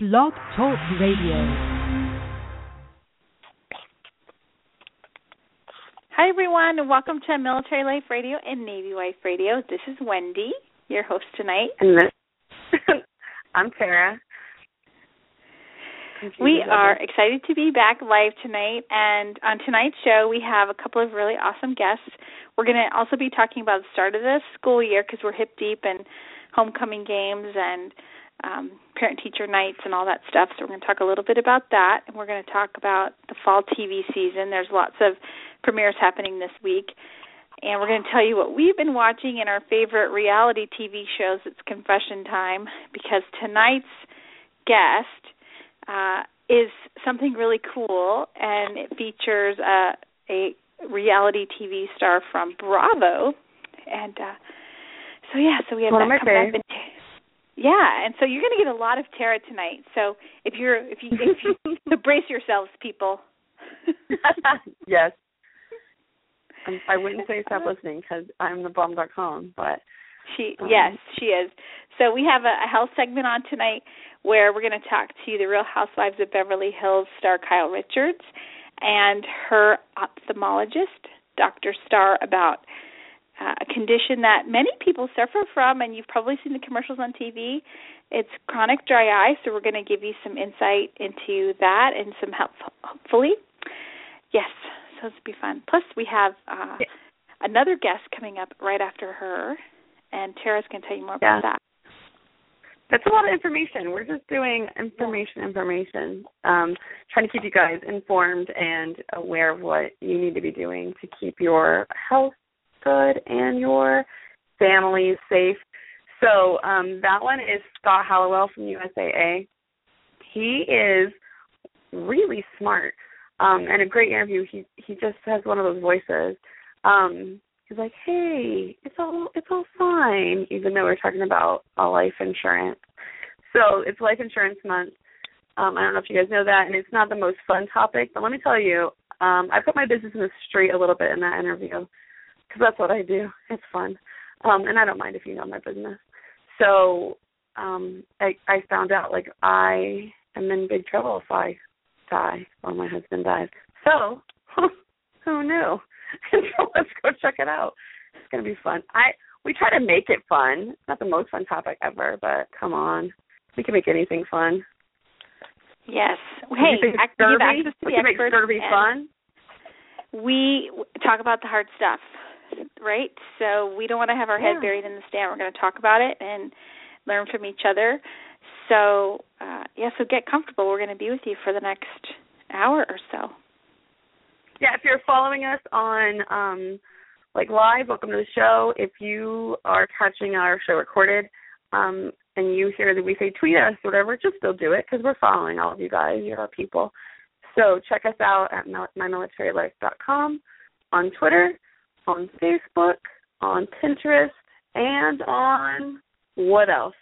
Blog Talk Radio. Hi, everyone, and welcome to Military Life Radio and Navy Wife Radio. This is Wendy, your host tonight. And this, I'm Tara. We are excited to be back live tonight, and on tonight's show, we have a couple of really awesome guests. We're going to also be talking about the start of the school year because we're hip deep in homecoming games and um, parent teacher nights and all that stuff. So we're going to talk a little bit about that, and we're going to talk about the fall TV season. There's lots of premieres happening this week, and we're going to tell you what we've been watching in our favorite reality TV shows. It's confession time because tonight's guest uh, is something really cool, and it features a, a reality TV star from Bravo, and uh, so yeah, so we have One that coming up. in- yeah, and so you're going to get a lot of Tara tonight. So if you're if you if you so brace yourselves, people. yes. I'm, I wouldn't say stop listening because I'm the bomb.com, but She Um, yes, she is. So we have a, a health segment on tonight where we're going to talk to the Real Housewives of Beverly Hills star Kyle Richards and her ophthalmologist, Dr. Starr, about uh, a condition that many people suffer from, and you've probably seen the commercials on TV. It's chronic dry eye, so we're going to give you some insight into that and some help, hopefully. Yes, so will be fun. Plus, we have uh, another guest coming up right after her, and Tara's going to tell you more Yeah. about that. that's a lot of information. We're just doing information, information, um, trying to keep you guys informed and aware of what you need to be doing to keep your health good and your family is safe. So um, that one is Scott Halliwell from USAA. He is really smart um, and a great interview. He he just has one of those voices. Um, he's like, "Hey, it's all it's all fine," even though we're talking about a life insurance. So it's Life Insurance Month. Um, I don't know if you guys know that, and it's not the most fun topic, but let me tell you, um, I put my business in the street a little bit in that interview because that's what I do. It's fun, um, and I don't mind if you know my business. So um, I I found out like I am in big trouble if I die or my husband dies. So who knew? so let's go check it out. It's gonna be fun. I we try to make it fun. Not the most fun topic ever, but come on, we can make anything fun. Yes. Hey, you think you have access to we the can make scurvy fun. We talk about the hard stuff, right? So we don't want to have our head Yeah. buried in the sand. We're going to talk about it and learn from each other. So uh, yeah, so get comfortable. We're going to be with you for the next hour or so. Yeah, if you're following us on um like live, welcome to the show. If you are catching our show recorded, um, and you hear that we say tweet us whatever, just still do it because we're following all of you guys. You're our people. So check us out at mil- mymilitarylife.com, on Twitter, on Facebook, on Pinterest, and on what else?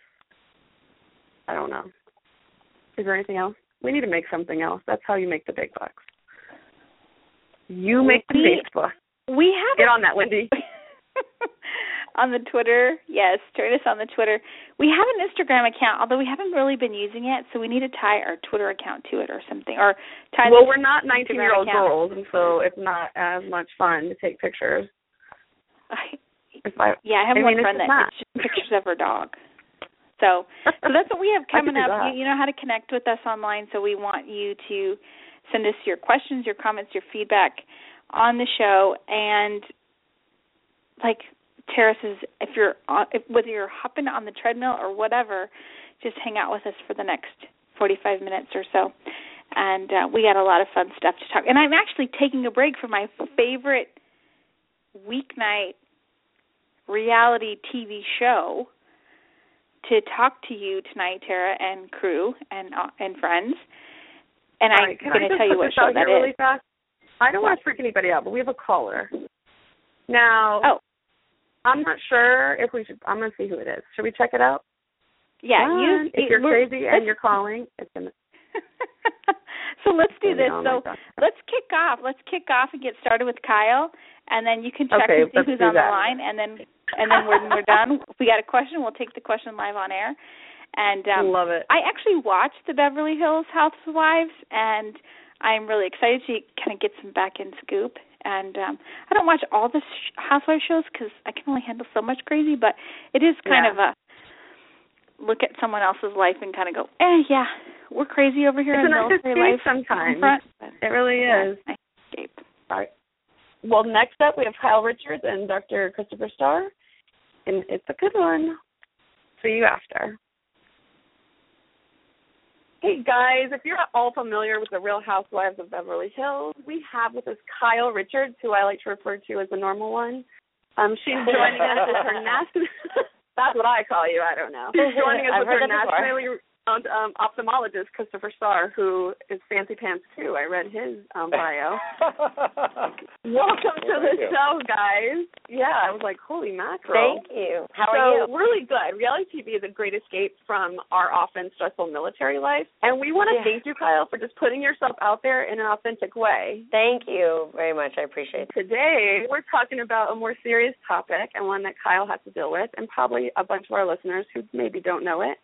I don't know. Is there anything else? We need to make something else. That's how you make the big bucks. You make the We- Facebook. We have Get on that, Wendy. on the Twitter, yes, join us on the Twitter. We have an Instagram account, although we haven't really been using it, so we need to tie our Twitter account to it or something, or tie. Well, we're not 19 year old girls, and so it's not as much fun to take pictures. I, I, yeah, I have I one mean, friend that not. takes pictures of her dog. So, so that's what we have coming up. that. You, you know how to connect with us online, so we want you to send us your questions, your comments, your feedback on the show, and like says, if you're on, if, whether you're hopping on the treadmill or whatever, just hang out with us for the next 45 minutes or so. And uh, we got a lot of fun stuff to talk. And I'm actually taking a break from my favorite weeknight reality TV show to talk to you tonight, Tara and crew and uh, and friends. And All I'm can going to tell you what show that here is. really fast? I don't want to freak anybody out, but we have a caller. Now, Oh. I'm not sure if we should. I'm going to see who it is. Should we check it out? Yeah, One, you. if you're crazy and you're calling, it's gonna. so let's do this. So let's kick off. Let's kick off and get started with Kyle, and then you can check Okay, and see who's on the line, and then and then when we're done, if we got a question, we'll take the question live on air, And um Love it. I actually watched the Beverly Hills Housewives and I'm really excited to kind of get some back in scoop. And um I don't watch all the sh- housewife shows cuz I can only handle so much crazy, but it is kind Yeah. of a look at someone else's life and kind of go, "Eh, yeah, we're crazy over here It's in military life." sometimes. Front, It really yeah, is. nice escape. All right. Well, next up we have Kyle Richards and Dr. Christopher Starr, and it's a good one. See you after. Hey guys, if you're at all familiar with the Real Housewives of Beverly Hills, we have with us Kyle Richards, who I like to refer to as the normal one. Um, she's joining us as her national. That's what I call you. I don't know. She's joining us with her that before. Nationally renowned um, ophthalmologist Christopher Starr, who is fancy pants too. I read his um, bio. Welcome to the you. show, guys. Yeah, I was like, holy mackerel. Thank you. How so, are you? really good. Reality TV is a great escape from our often stressful military life. And we want to Yeah. thank you, Kyle, for just putting yourself out there in an authentic way. Thank you very much. I appreciate it. Today, we're talking about a more serious topic and one that Kyle has to deal with, and probably a bunch of our listeners who maybe don't know it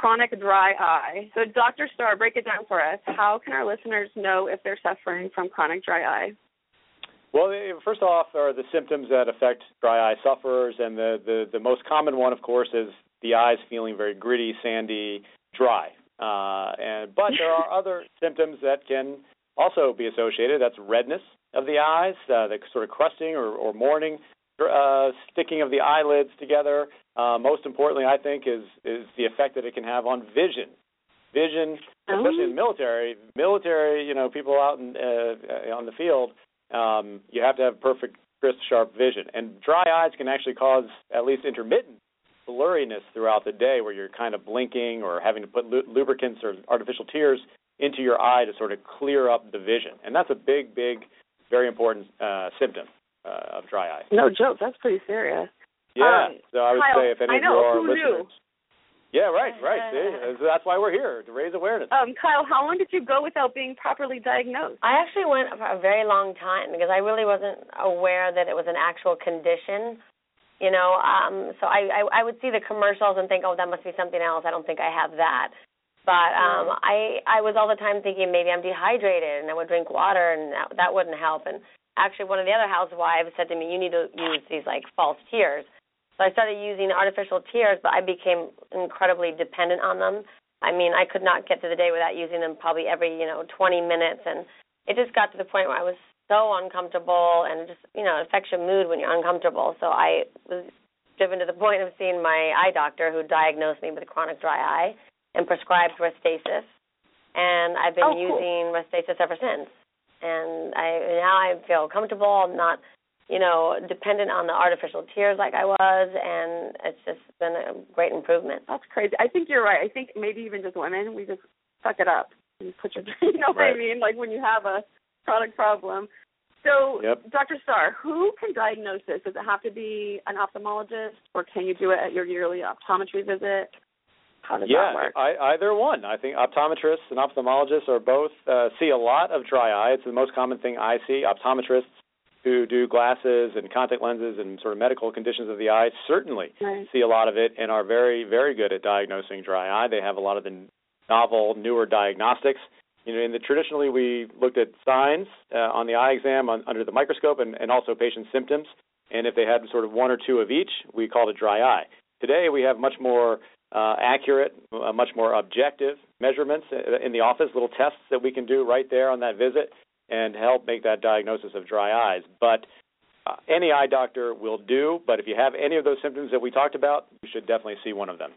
chronic dry eye. So, Dr. Starr, break it down for us. How can our listeners know if they're suffering from chronic dry eye? Well, eh, first off, are the symptoms that affect dry eye sufferers, and the, the, the most common one, of course, is the eyes feeling very gritty, sandy, dry. Uh, and but there are other symptoms that can also be associated. That's redness of the eyes, uh, the sort of crusting or, or morning, uh, sticking of the eyelids together. Uh, most importantly, I think, is is the effect that it can have on vision. Vision, especially in military. Military, you know, people out in, uh, on the field um, you have to have perfect, crisp, sharp vision. And dry eyes can actually cause at least intermittent blurriness throughout the day where you're kind of blinking or having to put lu- lubricants or artificial tears into your eye to sort of clear up the vision. And that's a big, big, very important uh, symptom uh, of dry eye. No joke. That's pretty serious. Yeah. Um, so I would Kyle, say if any I of know, your who knew? listeners. Yeah, right, right. See, that's why we're here to raise awareness. Um, Kyle, how long did you go without being properly diagnosed? I actually went for a very long time because I really wasn't aware that it was an actual condition. You know, um, so I, I I would see the commercials and think, oh, that must be something else. I don't think I have that. But um I I was all the time thinking maybe I'm dehydrated and I would drink water and that that wouldn't help. And actually, one of the other housewives said to me, you need to use these like false tears. So I started using artificial tears, but I became incredibly dependent on them. I mean, I could not get to the day without using them probably every, you know, 20 minutes and it just got to the point where I was so uncomfortable and just, you know, it affects your mood when you're uncomfortable. So I was driven to the point of seeing my eye doctor who diagnosed me with a chronic dry eye and prescribed Restasis. And I've been Oh, cool. using Restasis ever since. And I now I feel comfortable. I'm not you know, dependent on the artificial tears like I was, and it's just been a great improvement. That's crazy. I think you're right. I think maybe even just women, we just suck it up and put your, you know what I mean? Like when you have a chronic problem. So, Yep. Dr. Starr, who can diagnose this? Does it have to be an ophthalmologist, or can you do it at your yearly optometry visit? How does yeah, that work? I, either one. I think optometrists and ophthalmologists are both uh, see a lot of dry eye. It's the most common thing I see. Optometrists who do glasses and contact lenses and sort of medical conditions of the eye certainly Right. see a lot of it and are very, very good at diagnosing dry eye. They have a lot of the novel, newer diagnostics. You know, in the traditionally we looked at signs uh, on the eye exam on, under the microscope and, and also patient symptoms. And if they had sort of one or two of each, we called it dry eye. Today we have much more uh, accurate, uh, much more objective measurements in the office, little tests that we can do right there on that visit and help make that diagnosis of dry eyes. But uh, any eye doctor will do, but if you have any of those symptoms that we talked about, you should definitely see one of them.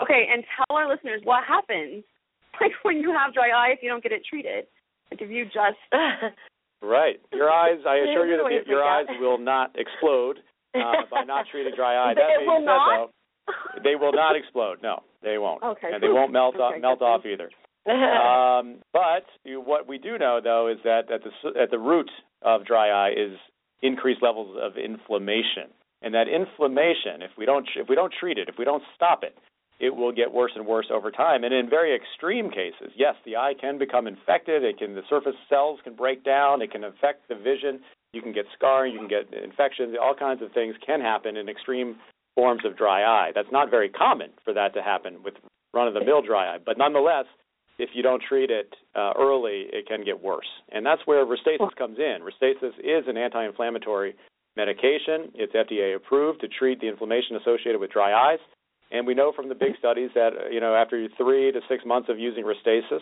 Okay, and tell our listeners what happens like when you have dry eye if you don't get it treated. Like if you just Right. Your eyes, I assure you that's the way that your eyes will not explode uh, by not treating dry eye. That It being will said, not? though, they will not explode. No, they won't. Okay, And they won't melt off, melt good off either. um, but you, what we do know, though, is that at the s- at the root of dry eye is increased levels of inflammation, and that inflammation, if we don't if we don't treat it, if we don't stop it, it will get worse and worse over time. And in very extreme cases, yes, the eye can become infected. It can the surface cells can break down. It can affect the vision. You can get scarring. You can get infections. All kinds of things can happen in extreme forms of dry eye. That's not very common for that to happen with run of the mill dry eye, but nonetheless, if you don't treat it uh, early, it can get worse. And that's where Restasis comes in. Restasis is an anti inflammatory medication. It's FDA approved to treat the inflammation associated with dry eyes. And we know from the big studies that you know after three to six months of using Restasis,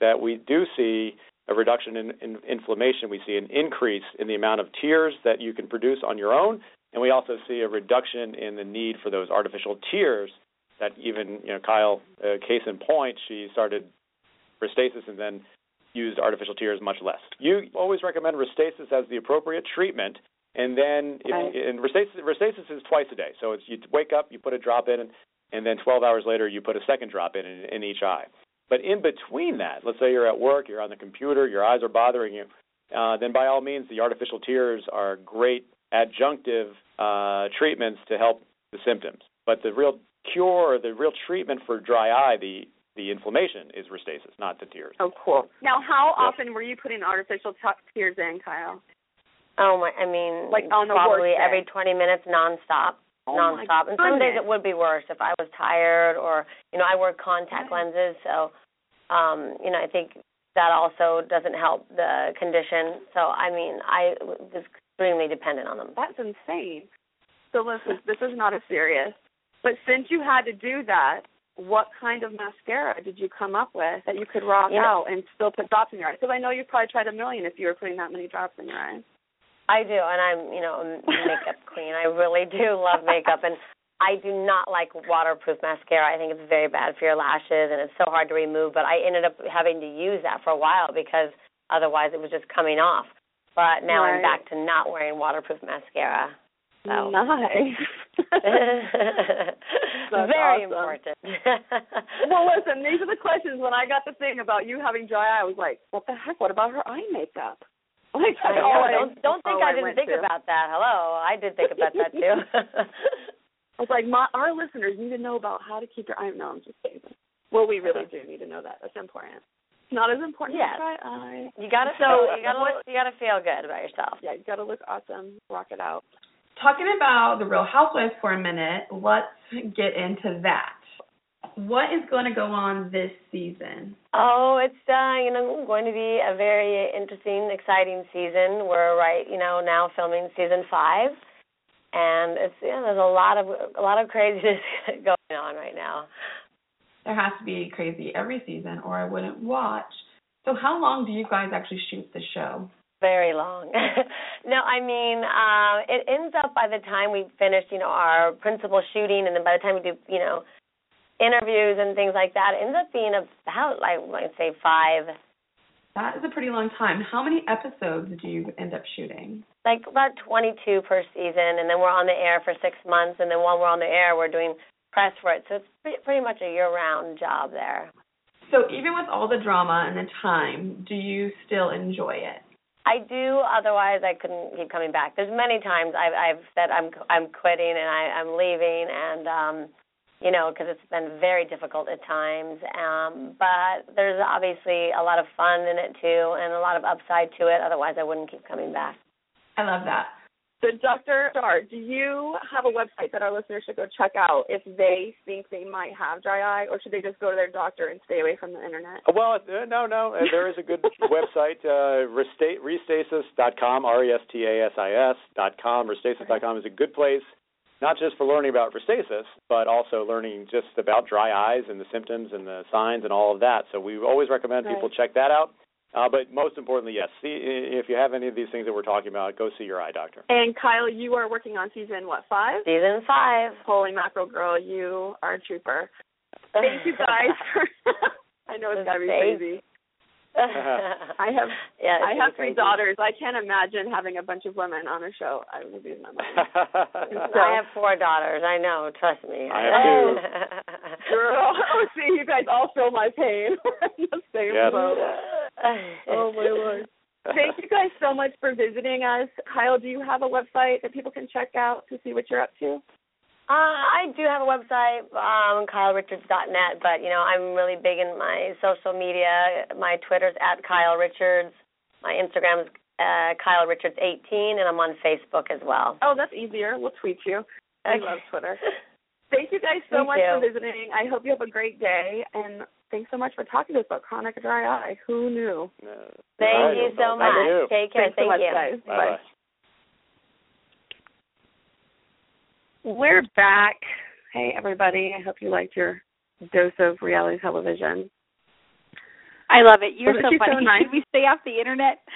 that we do see a reduction in, in inflammation. We see an increase in the amount of tears that you can produce on your own, and we also see a reduction in the need for those artificial tears that even you know Kyle, uh, case in point, she started Restasis and then used artificial tears much less. You always recommend Restasis as the appropriate treatment, and then if, Right. and Restasis, Restasis is twice a day. So it's you wake up, you put a drop in, and then 12 hours later you put a second drop in in, in each eye. But in between that, let's say you're at work, you're on the computer, your eyes are bothering you, uh, then by all means the artificial tears are great adjunctive uh, treatments to help the symptoms. But the real cure, the real treatment for dry eye, the the inflammation is Restasis, not the tears. Oh, cool. Now, how Yep. often were you putting artificial t- tears in, Kyle? Oh my! I mean, Like on the probably worst day. every 20 minutes, nonstop, Oh nonstop. And some days it would be worse if I was tired, or you know, I wear contact Right. lenses, so um, you know, I think that also doesn't help the condition. So I mean, I was extremely dependent on them. That's insane. So listen, this is not a serious. But since you had to do that, what kind of mascara did you come up with that you could rock You know- out and still put drops in your eyes? Because I know you probably tried a million if you were putting that many drops in your eyes. I do, and I'm, you know, a makeup queen. I really do love makeup, and I do not like waterproof mascara. I think it's very bad for your lashes, and it's so hard to remove. But I ended up having to use that for a while because otherwise it was just coming off. But now I'm back to not wearing waterproof mascara. So Nice. Very awesome. important. well, listen, these are the questions. When I got the thing about you having dry eye, I was like, what the heck? What about her eye makeup? Like, I know. Don't don't think I didn't think to. about that. Hello, I did think about that too. I was like, my, our listeners need to know about how to keep your eye. No, I'm just kidding. Well, we really uh-huh. do need to know that. That's important. It's not as important Yes. as dry eye. you gotta So, feel, you gotta what- you gotta feel good about yourself. Yeah, you got to look awesome. Rock it out. Talking about the Real Housewives for a minute, let's get into that. What is going to go on this season? Oh, it's uh, you know going to be a very interesting, exciting season. We're right, you know, now filming season five, and it's yeah, there's a lot of a lot of craziness going on right now. There has to be crazy every season, or I wouldn't watch. So, how long do you guys actually shoot the show? Very long. no, I mean, uh, it ends up by the time we finish, you know, our principal shooting, and then by the time we do, you know, interviews and things like that, it ends up being about like let's say five, That is a pretty long time. How many episodes do you end up shooting? like about 22 per season, and then we're on the air for six months, and then while we're on the air, we're doing press for it. So it's pretty, pretty much a year-round job there. So, even with all the drama and the time, do you still enjoy it? I do. Otherwise, I couldn't keep coming back. There's many times I've I've said I'm I'm quitting and I I'm leaving, and um, you know, because it's been very difficult at times. Um, but there's obviously a lot of fun in it too, and a lot of upside to it. Otherwise, I wouldn't keep coming back. I love that. So, Dr. Starr, do you have a website that our listeners should go check out if they think they might have dry eye, or should they just go to their doctor and stay away from the internet? Well, uh, no, no. Uh, there is a good website, uh, resta- restasis.com, R-E-S-T-A-S-I-S dot com. Restasis.com is a good place, not just for learning about Restasis, but also learning just about dry eyes and the symptoms and the signs and all of that. So we always recommend people check that out. Uh, but most importantly, yes, see if you have any of these things that we're talking about, go see your eye doctor. And Kyle, you are working on season what five? Season five. Holy mackerel, girl, you are a trooper. Thank you guys. for I know it's gotta be Thanks. crazy. I have yeah, I it's have crazy. three daughters. I can't imagine having a bunch of women on a show. I would lose my mind. I have four daughters. I know. Trust me. I have two. Girl, oh, see, you guys all feel my pain. In the same Yes. boat. Oh my lord. Thank you guys so much for visiting us. Kyle, do you have a website that people can check out to see what you're up to? Uh, I do have a website, um, KyleRichards.net, but you know I'm really big in my social media. My Twitter's at Kyle Richards. My Instagram's uh, Kyle Richards 18, and I'm on Facebook as well. Oh, that's easier. We'll tweet you. I love Twitter. Thank you guys so Thank much you. for visiting. I hope you have a great day, and thanks so much for talking to us about chronic dry eye. Who knew? Uh, Thank all right. you so much. you. Take care. Thanks so Thank much, you. guys. Bye-bye. We're back. Hey, everybody. I hope you liked your dose of reality television. I love it. You're Wasn't so she so funny. nice? Should we stay off the internet?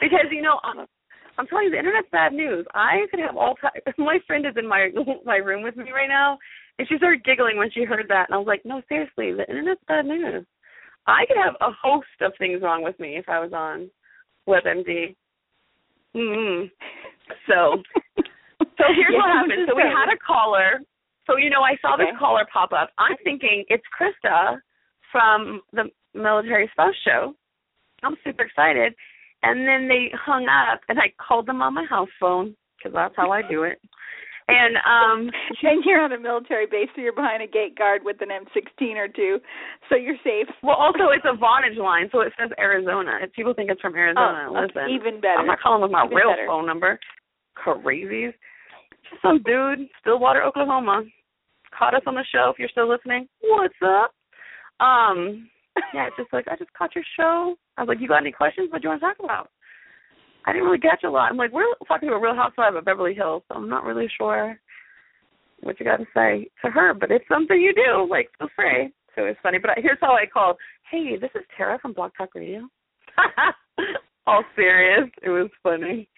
Because you know, I'm, I'm telling you, the internet's bad news. I could have all time. My friend is in my my room with me right now, and she started giggling when she heard that, and I was like, no, seriously, the internet's bad news. I could have a host of things wrong with me if I was on WebMD. Mm-hmm. So, so here's Yeah, what happened. So we had a caller. So you know, I saw Okay. this caller pop up. I'm thinking it's Krista from the military spouse show. I'm super excited. And then they hung up, and I called them on my house phone because that's how I do it. And um, and you're on a military base, so you're behind a gate guard with an M16 or two, so you're safe. well, also it's a Vonage line, so it says Arizona. If people think it's from Arizona, Oh, listen. even better. I'm not calling with my Even real better. phone number. Crazies. Some dude, Stillwater, Oklahoma, caught us on the show. If you're still listening, what's up? Um, yeah, it's just like I just caught your show. I was like, you got any questions? What do you want to talk about? I didn't really catch a lot. I'm like, we're talking to a Real Housewife of Beverly Hills, so I'm not really sure what you got to say to her. But it's something you do. Like, feel free. So it's funny. But here's how I called. Hey, this is Tara from Blog Talk Radio. All serious. It was funny.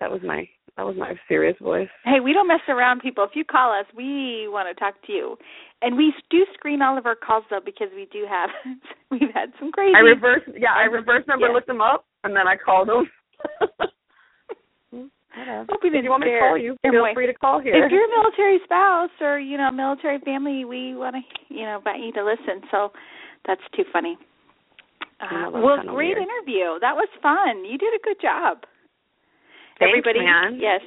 That was my that was my serious voice. Hey, we don't mess around, people. If you call us, we want to talk to you, and we do screen all of our calls though because we do have we've had some crazy. I reverse yeah, I reverse number Yeah. looked them up and then I called them. Hope If didn't you want me to call you, feel away. free to call here. If you're a military spouse or you know military family, we want to you know invite you to listen. So that's too funny. Uh, well, great weird. interview. That was fun. You did a good job. Thanks, Everybody, man. yes,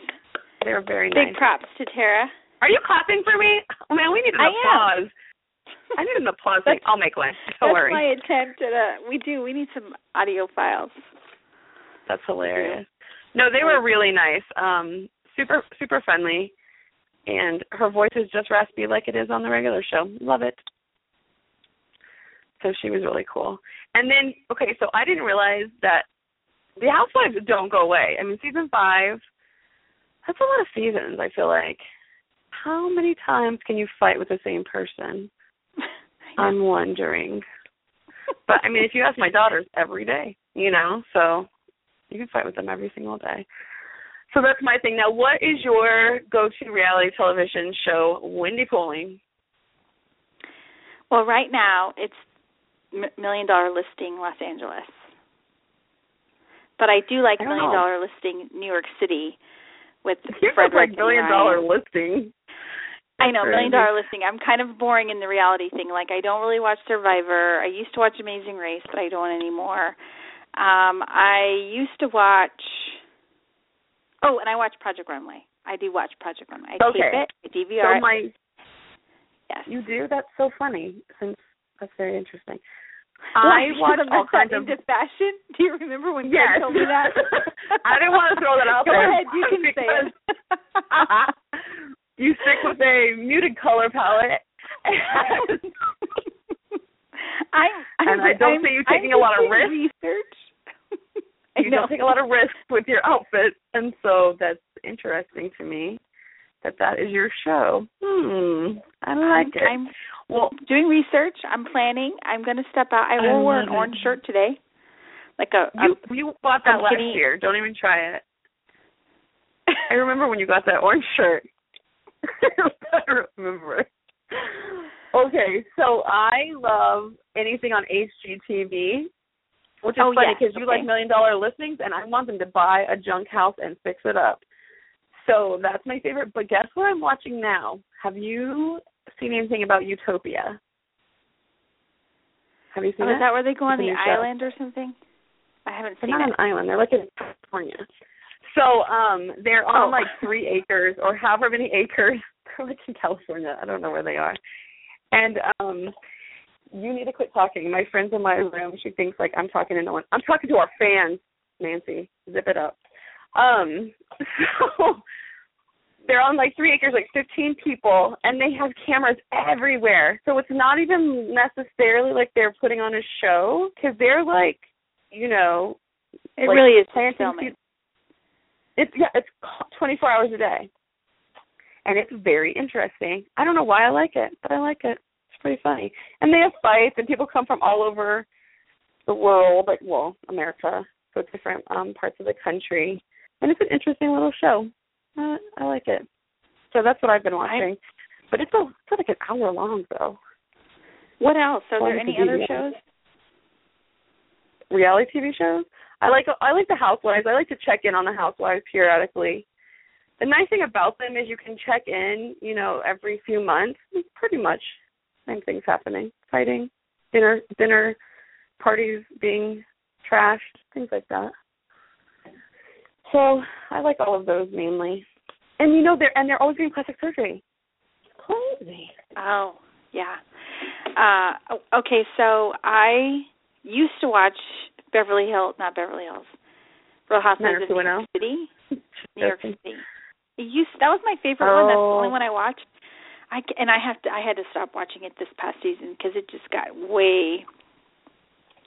They were very big nice. props to Tara. Are you clapping for me? Oh, man, we need an I am. applause. I need an applause. I'll make one. Don't That's worry. my attempt at a. We do. We need some audio files. That's hilarious. No, they were really nice. Um, super super friendly, and her voice is just raspy like it is on the regular show. Love it. So she was really cool. And then okay, so I didn't realize that the housewives don't go away. I mean, season five. That's a lot of seasons. I feel like. How many times can you fight with the same person? I'm wondering. But I mean, if you ask my daughters, every day, you know, so you can fight with them every single day. So that's my thing. Now, what is your go-to reality television show? Wendy Pooling. Well, right now it's M- Million Dollar Listing Los Angeles, but I do like I Million know. Dollar Listing New York City with Here's Frederick like million dollar listing. I know Million Dollar Listing. I'm kind of boring in the reality thing. Like I don't really watch Survivor. I used to watch Amazing Race, but I don't anymore. Um, I used to watch. Oh, and I watch Project Runway. I do watch Project Runway. I Okay. tape it. I DVR So it. my Yes. you do that's so funny since that's very interesting. I watch all kinds of into fashion. Do you remember when Yes. Ken told me that? I didn't want to throw that out Go there. ahead, you can say it. you stick with a muted color palette. I'm, I'm, And I don't I'm, see you I'm taking a lot of risks. Research. You don't take a lot of risks with your outfit, and so that's interesting to me that that is your show. Hmm, I like it. I'm well, doing research. I'm planning. I'm going to step out. I will I wear an it. orange shirt today, like a. you you bought that I'm last kidding. year. Don't even try it. I remember when you got that orange shirt. I remember. Okay, so I love anything on HGTV, which is Oh, funny yes, because you okay. like million dollar listings, and I want them to buy a junk house and fix it up. So that's my favorite. But guess what I'm watching now? Have you seen anything about Utopia? Have you seen Oh, it? is that where they go on the show. island or something? I haven't They're seen not it. an island. They're like in California. So um they're on Oh. like three acres or however many acres. They're like in California. I don't know where they are. And um you need to quit talking. My friend's in my room. She thinks like I'm talking to no one. I'm talking to our fans, Nancy. Zip it up. Um so they're on like three acres, like 15 people, and they have cameras everywhere. So it's not even necessarily like they're putting on a show because they're like, you know, It like really is planting filming. It's yeah, it's 24 hours a day, and it's very interesting. I don't know why I like it, but I like it. It's pretty funny, and they have fights, and people come from all over the world, like well, America, so different um parts of the country, and it's an interesting little show. Uh, I like it. So that's what I've been watching, but it's a it's like an hour long though. What else? Are there any other shows? reality TV shows. I like I like the Housewives. I like to check in on the Housewives periodically. The nice thing about them is you can check in, you know, every few months. Pretty much same things happening. Fighting, dinner dinner parties being trashed, things like that. So I like all of those mainly. And you know they're and they're always doing plastic surgery. Crazy. Oh, yeah. Uh okay, so I used to watch Beverly Hills, not Beverly Hills. Real Housewives of New York City. New York City. It used that was my favorite one. That's the Oh. only one I watched. I and I have to I had to stop watching it this past season because it just got way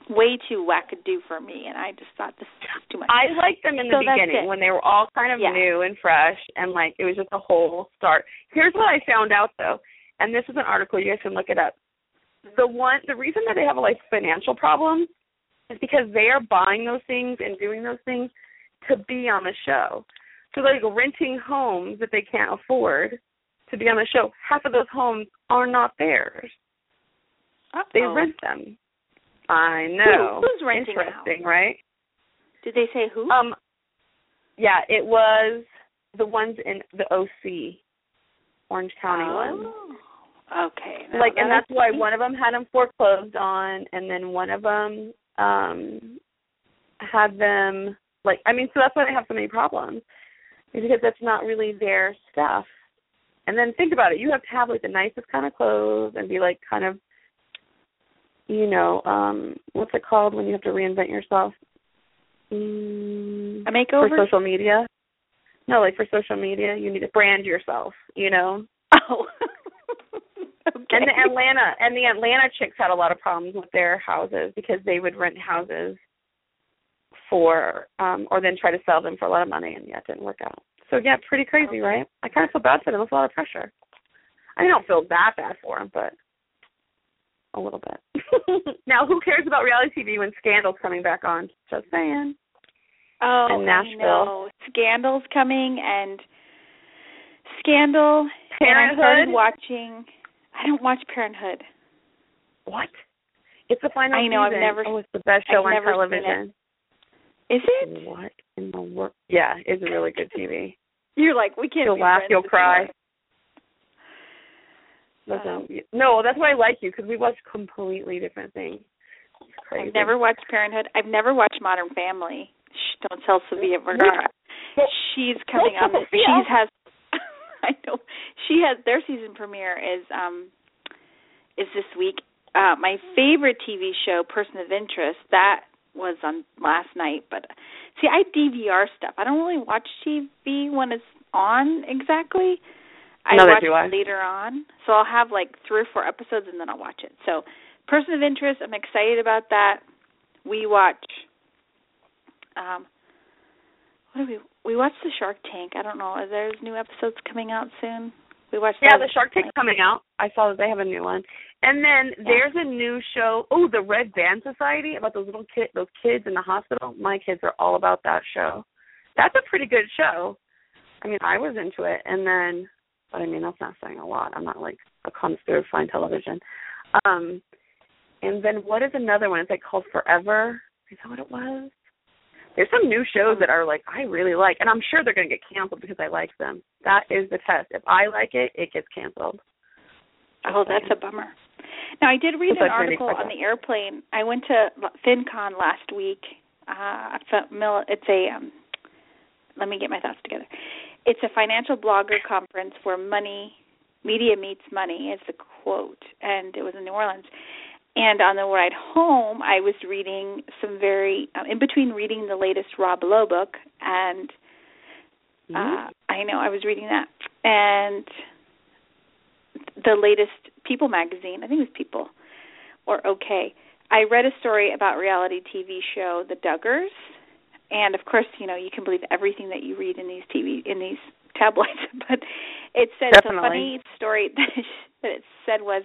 way too wackadoo for me, and I just thought this is too much. I liked them in the So beginning when they were all kind of Yeah. new and fresh and like it was just a whole start. Here's what I found out though, and this is an article you guys can look it up. The one the reason that they have a like financial problems is because they are buying those things and doing those things to be on the show. So like renting homes that they can't afford to be on the show. Half of those homes are not theirs. They Uh-oh. rent them. I know. who's renting? Interesting, right? Did they say who? Um, yeah, it was the ones in the OC, Orange County one. Oh, Okay. now Like, and that's why one of them had them foreclosed on, and then one of them um had them like. I mean, so that's why they have so many problems, because that's not really their stuff. And then think about it: you have to have like the nicest kind of clothes and be like kind of, you know, um, what's it called when you have to reinvent yourself? Mm, a makeover. for social media. No, like for social media, you need to brand yourself, you know. Oh. okay. And the Atlanta and the Atlanta chicks had a lot of problems with their houses because they would rent houses for um or then try to sell them for a lot of money and yeah, it didn't work out. So yeah, pretty crazy, right? I kind of feel bad for them. It's a lot of pressure. I don't feel that bad for them, but a little bit. now, who cares about reality TV when Scandal's coming back on? Just saying. oh, and I Nashville. know. Scandal's coming and Scandal. And I started Parenthood. watching. I don't watch Parenthood. What? It's the final I know, I've season. never- Oh, it's the best show I've on television. Is it? What in the world? Yeah, it's a really good TV. You're like we can't. You'll be laugh, you'll cry. Listen, no, that's why I like you because we watch completely different things. I've never watched Parenthood. I've never watched Modern Family. Shh, don't tell Sofia Vergara. She's coming on. The, she's has. I know. She has their season premiere is um is this week. Uh my favorite TV show, Person of Interest, that was on last night. But see, I DVR stuff. I don't really watch TV when it's on exactly. I watch it later on, so I'll have like three or four episodes and then I'll watch it. So, Person of Interest, I'm excited about that. We watch. Um, what do we we watch the Shark Tank? I don't know. Are there new episodes coming out soon? We watched. Yeah, the Shark Tank's coming out. I saw that they have a new one. And then there's a new show. Oh, the Red Band Society about those little kid, those kids in the hospital. My kids are all about that show. That's a pretty good show. I mean, I was into it, and then, but I mean, that's not saying a lot. I'm not like a connoisseur of fine television. Um, and then what is another one? It's like called Forever. Is that what it was? There's some new shows that are like I really like, and I'm sure they're going to get canceled because I like them. That is the test. If I like it, it gets canceled. Oh, that's a bummer. Now I did read It's an article on the airplane. I went to FinCon last week. Uh, I felt mil- it's a um, let me get my thoughts together. It's a financial blogger conference where money, media meets money, is the quote, and it was in New Orleans. And on the ride home, I was reading some very uh, in between reading the latest Rob Lowe book, and uh, I know I was reading that, and the latest People magazine, I think it was People or OK. I read a story about reality TV show The Duggars, and of course, you know you can believe everything that you read in these TV in these tabloids. But it said Definitely. the funny story that it said was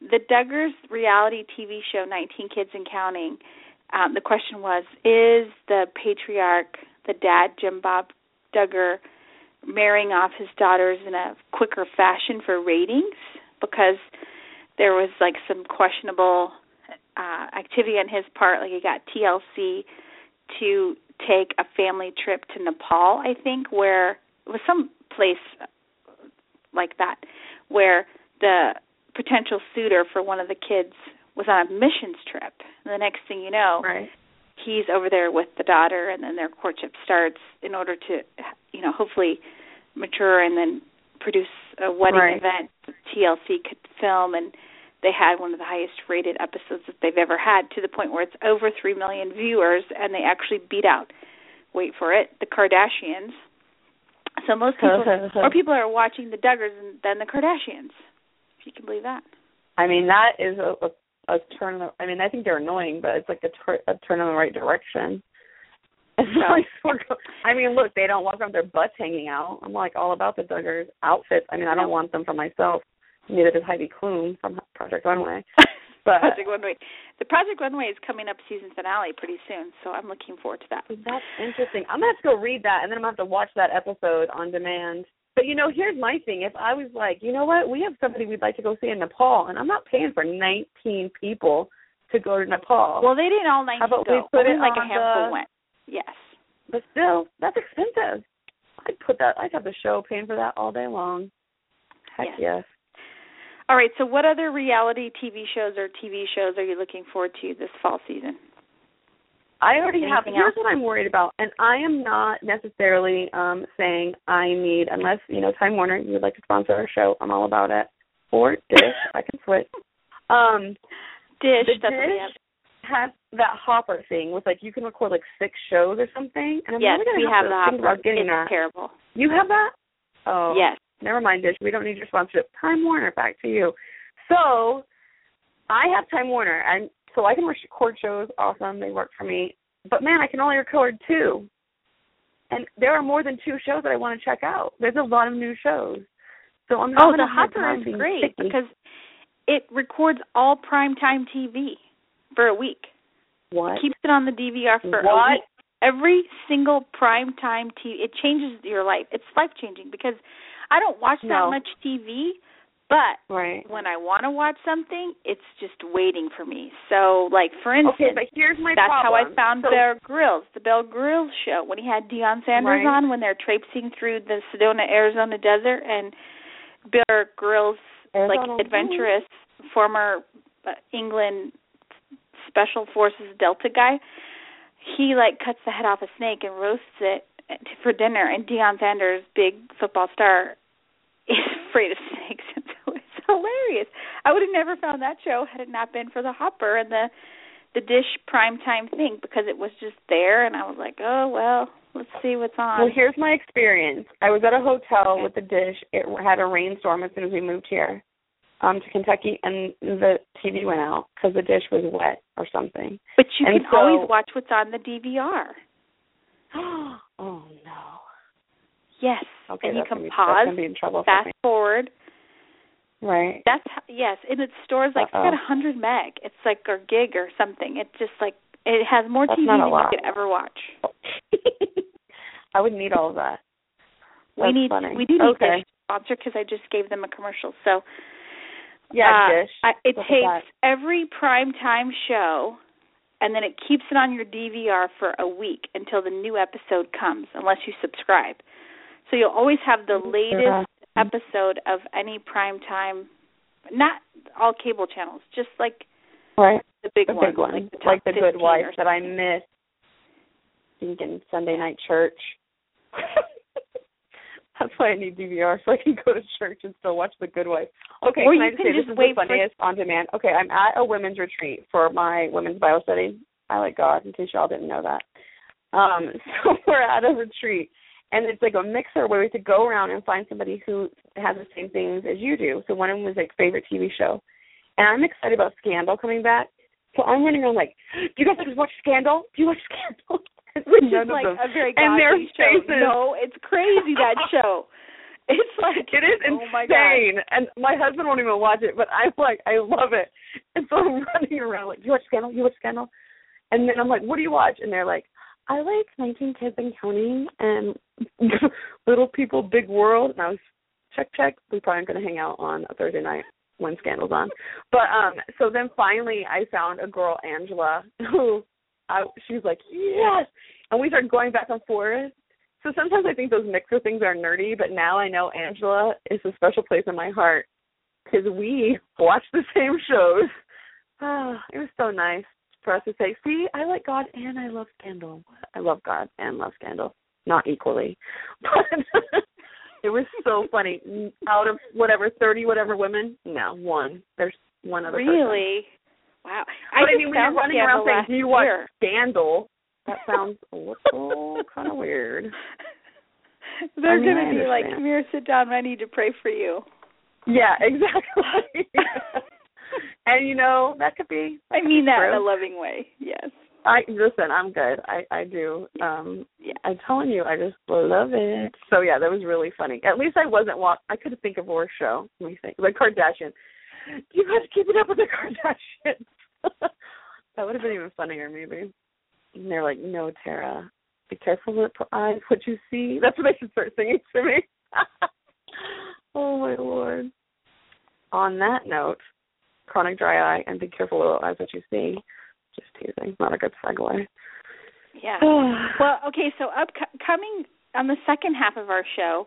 the Duggars reality TV show, 19 Kids and Counting. Um, the question was, is the patriarch, the dad, Jim Bob Duggar, marrying off his daughters in a quicker fashion for ratings? Because there was like some questionable uh, activity on his part, like he got TLC to take a family trip to Nepal, I think, where it was some place like that, where the potential suitor for one of the kids was on a missions trip. And the next thing you know, Right. he's over there with the daughter, and then their courtship starts in order to, you know, hopefully mature and then produce a wedding Right. event that TLC could film. And they had one of the highest rated episodes that they've ever had to the point where it's over 3 million viewers, and they actually beat out, wait for it, the Kardashians. So most people, or people are watching the Duggars and then the Kardashians, you can believe that. I mean, that is a, a, a turn. I mean, I think they're annoying, but it's like a, tur- a turn in the right direction. It's Yeah. like, I mean, look, they don't walk around with their butts hanging out. I'm like all about the Duggars outfits. I mean, I don't want them for myself. Neither does Heidi Klum from Project Runway. But Project Runway. The Project Runway is coming up season finale pretty soon, so I'm looking forward to that. That's interesting. I'm gonna have to go read that, and then I'm gonna have to watch that episode on demand. But you know, here's my thing: if I was like, you know what, we have somebody we'd like to go see in Nepal, and I'm not paying for 19 people to go to Nepal. Well, they didn't all 19 How about go. we put Only it like a handful the- went. Yes. but still, that's expensive. I'd put that. I'd have the show paying for that all day long. Heck Yes. yes. All right. So, what other reality TV shows or TV shows are you looking forward to this fall season? I already have. Here's else? what I'm worried about, and I am not necessarily um saying I need unless you know Time Warner you would like to sponsor our show. I'm all about it. Or Dish, I can switch. Um, Dish. the that's what we have. Dish has that hopper thing with like you can record like six shows or something, and I'm Yes, really we have, have the hopper. about getting it's that. terrible. You have that? Oh, Yes. Never mind, Dish. We don't need your sponsorship. Time Warner, back to you. So, I have Time Warner, and so I can record shows. Awesome, they work for me. But man, I can only record two, and there are more than two shows that I want to check out. There's a lot of new shows, so I'm Oh, the a Hopper is great picky. because it records all primetime TV for a week. what? keeps it on the DVR for a What? week. Every single prime time TV, it changes your life. It's life changing because I don't watch that much TV, but Right. when I want to watch something, it's just waiting for me. So, like for instance, Okay, but here's my that's how I found so, Bear Grylls, the Bear Grylls show, when he had Deion Sanders Right. on when they're traipsing through the Sedona, Arizona desert, and Bear Grylls, Arizona. like adventurous former uh, England Special Forces Delta guy, he like cuts the head off a snake and roasts it for dinner. And Deion Sanders, big football star, is afraid of snakes, and so it's hilarious. I would have never found that show had it not been for the Hopper and the the Dish primetime thing because it was just there, and I was like, oh well, let's see what's on. Well, here's my experience. I was at a hotel Okay. with the dish. It had a rainstorm as soon as we moved here um to Kentucky, and the TV went out because the dish was wet or something. but you and can so- always watch what's on the DVR. oh no. Yes, Okay, and you can pause, be in trouble fast forward. Right. That's how, yes, and it stores like Uh-oh. it's got a hundred meg. It's like or gig or something. It's just like it has more That's TV than lot. you could ever watch. I would need all of that. we need funny. we do need okay. Dish sponsor because I just gave them a commercial. So Yeah, uh, dish. I, it Look at tapes every prime time show, and then it keeps it on your DVR for a week until the new episode comes, unless you subscribe. So you'll always have the latest episode of any prime time, not all cable channels, just like Right. the big The ones, big one, like the, like the Good 15 Wife that I missed. Thinking Sunday night church. That's why I need DVR so I can go to church and still watch The Good Wife. Okay, Or can you I just can say just this is wait the for- funniest on demand? Okay, I'm at a women's retreat for my women's Bible study. I like God, in case y'all didn't know that. Um, so we're at a retreat, and it's like a mixer where we have to go around and find somebody who has the same things as you do. So one of them was like favorite TV show, and I'm excited about Scandal coming back. So I'm running around like, do you guys like watch Scandal? Do you watch Scandal? Which is like a very and their godly show. faces. No, it's crazy that show. It's like It is oh my insane, and my husband won't even watch it, but I'm like, I love it, and so I'm running around like, "Do you watch Scandal? You watch Scandal?" And then I'm like, "What do you watch?" And they're like, "I like 19 Kids and Counting and Little People, Big World." And I was, check, check. We probably aren't going to hang out on a Thursday night when Scandal's on. But um, so then finally, I found a girl, Angela, who I she was like, "Yes," and we started going back and forth. So sometimes I think those mixer things are nerdy, but now I know Angela is a special place in my heart because we watch the same shows. Ah, it was so nice for us to say, "See, I like God and I love Scandal. I love God and love Scandal, not equally." But it was so funny. Out of whatever thirty whatever women, no one. There's one other. person. Really? Wow. But I, mean, when you're running around saying, "Do you watch year. Scandal?" That sounds a little kind of weird. They're I mean, gonna I be like, "Come here, sit down. I need to pray for you." Yeah, exactly. and you know that could be. I mean that in a loving way. Yes. I listen. I'm good. I I do. Um, Yeah. I'm telling you, I just love it. So yeah, that was really funny. At least I wasn't. Wa- I couldn't think of a worse show. Let me think. The Kardashian. You to keep it up with the Kardashians. that would have been even funnier, maybe. And they're like, "No, Tara, be careful with eyes. What you see." That's what they should start singing to me. oh my lord. On that note, chronic dry eye and be careful with eyes what you see. Just teasing. Not a good segue. Yeah. Well, okay, so upcoming on the second half of our show,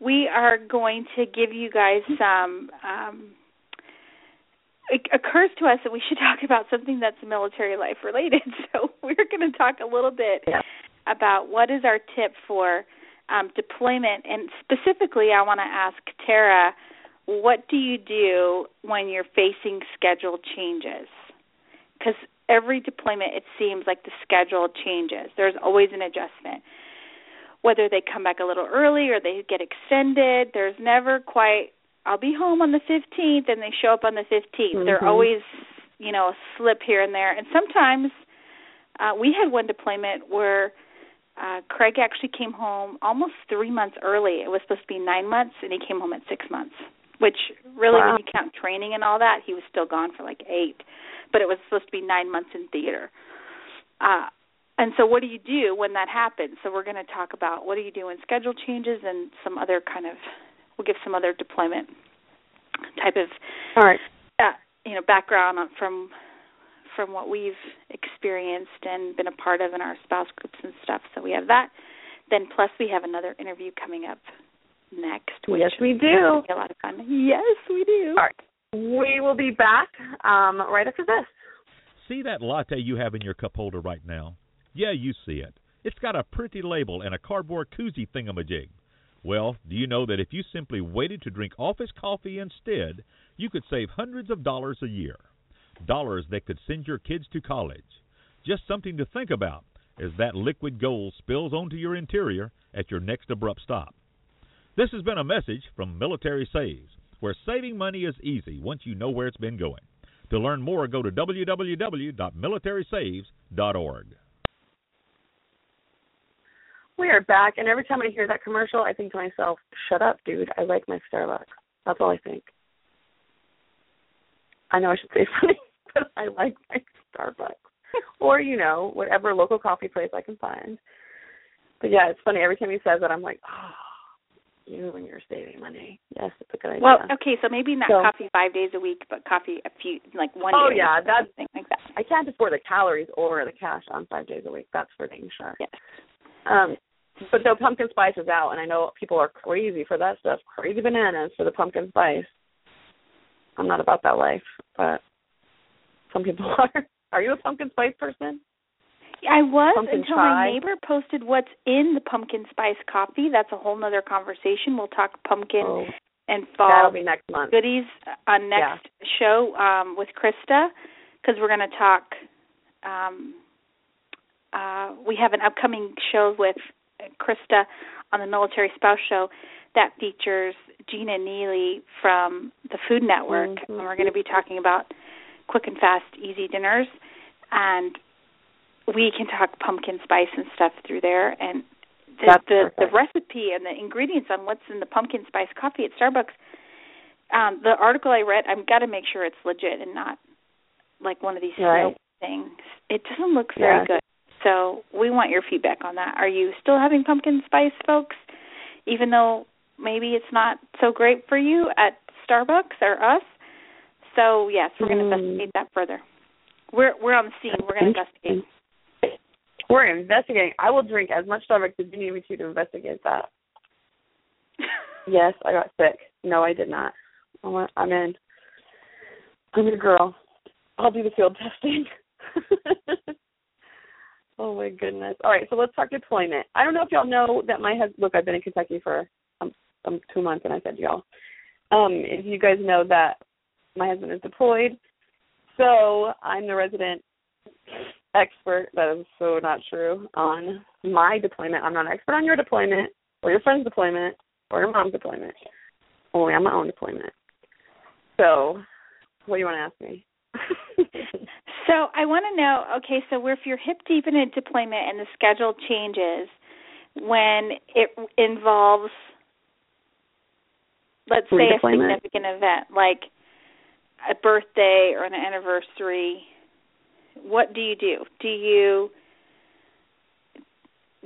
we are going to give you guys some. Um, it occurs to us that we should talk about something that's military life related. So we're going to talk a little bit Yeah. about what is our tip for um, deployment, and specifically, I want to ask Tara, what do you do when you're facing schedule changes? Because every deployment, it seems like the schedule changes. There's always an adjustment. Whether they come back a little early or they get extended, there's never quite, I'll be home on the 15th, and they show up on the 15th. There Mhm. always, you know, a slip here and there. And sometimes uh, we had one deployment where uh, Craig actually came home almost three months early. It was supposed to be nine months, and he came home at six months. Which really, Wow. when you count training and all that, he was still gone for like eight. But it was supposed to be nine months in theater. Uh, and so, what do you do when that happens? So, we're going to talk about what do you do when schedule changes and some other kind of. We'll give some other deployment type of All right. uh, you know background on, from from what we've experienced and been a part of in our spouse groups and stuff. So we have that. Then plus we have another interview coming up next. Which Yes, we do. a lot of fun. Yes, we do. All right. We will be back um, right after this. See that latte you have in your cup holder right now? Yeah, you see it. It's got a pretty label and a cardboard koozie thingamajig. Well, do you know that if you simply waited to drink office coffee instead, you could save hundreds of dollars a year? Dollars that could send your kids to college. Just something to think about as that liquid gold spills onto your interior at your next abrupt stop. This has been a message from Military Saves, where saving money is easy once you know where it's been going. To learn more, go to www.militarysaves.org. We are back, and every time I hear that commercial, I think to myself, "Shut up, dude! I like my Starbucks." That's all I think. I know I should say funny, but I like my Starbucks, or you know, whatever local coffee place I can find. But yeah, it's funny. Every time he says that, I'm like, "Oh, you and you're saving money." Yes, it's a good idea. Well, okay, so maybe not So- coffee five days a week, but coffee a few like one Oh, day. a yeah, that's- something like that. I can't afford the calories or the cash on five days a week. That's for dang sure. Yes. Um, but the pumpkin spice is out, and I know people are crazy for that stuff, crazy bananas for the pumpkin spice. I'm not about that life, but some people are. Are you a pumpkin spice person? I was Pumpkin until my neighbor posted what's in the pumpkin spice coffee. That's a whole nother conversation. We'll talk pumpkin Oh, and fall be next month. goodies on next show um, with Krista because we're going to talk. Um, uh, we have an upcoming show with Krista on the Military Spouse Show that features Gina Neely from the Food Network, mm-hmm. and we're going to be talking about quick and fast, easy dinners, and we can talk pumpkin spice and stuff through there, and the That's the, the recipe and the ingredients on what's in the pumpkin spice coffee at Starbucks. Um, the article I read, I've got to make sure it's legit and not like one of these Right. things. It doesn't look very Yeah. good. So we want your feedback on that. Are you still having pumpkin spice, folks? Even though maybe it's not so great for you at Starbucks or us. So yes, we're going to Mm. investigate that further. We're we're on the scene. We're going to investigate. We're investigating. I will drink as much Starbucks as you need me to to investigate that. Yes, I got sick. No, I did not. I'm in. I'm a girl. I'll do the field testing. oh my goodness. All right, so let's talk deployment. I don't know if y'all know that my husband. Look, I've been in Kentucky for um, um two months, and I said y'all. Um, if you guys know that my husband is deployed, so I'm the resident expert. That is so not true on my deployment. I'm not an expert on your deployment or your friend's deployment or your mom's deployment. Only on my own deployment. So, what do you want to ask me? So I want to know. Okay, so if you're hip deep in a deployment and the schedule changes when it involves, let's say, a significant event like a birthday or an anniversary, what do you do? Do you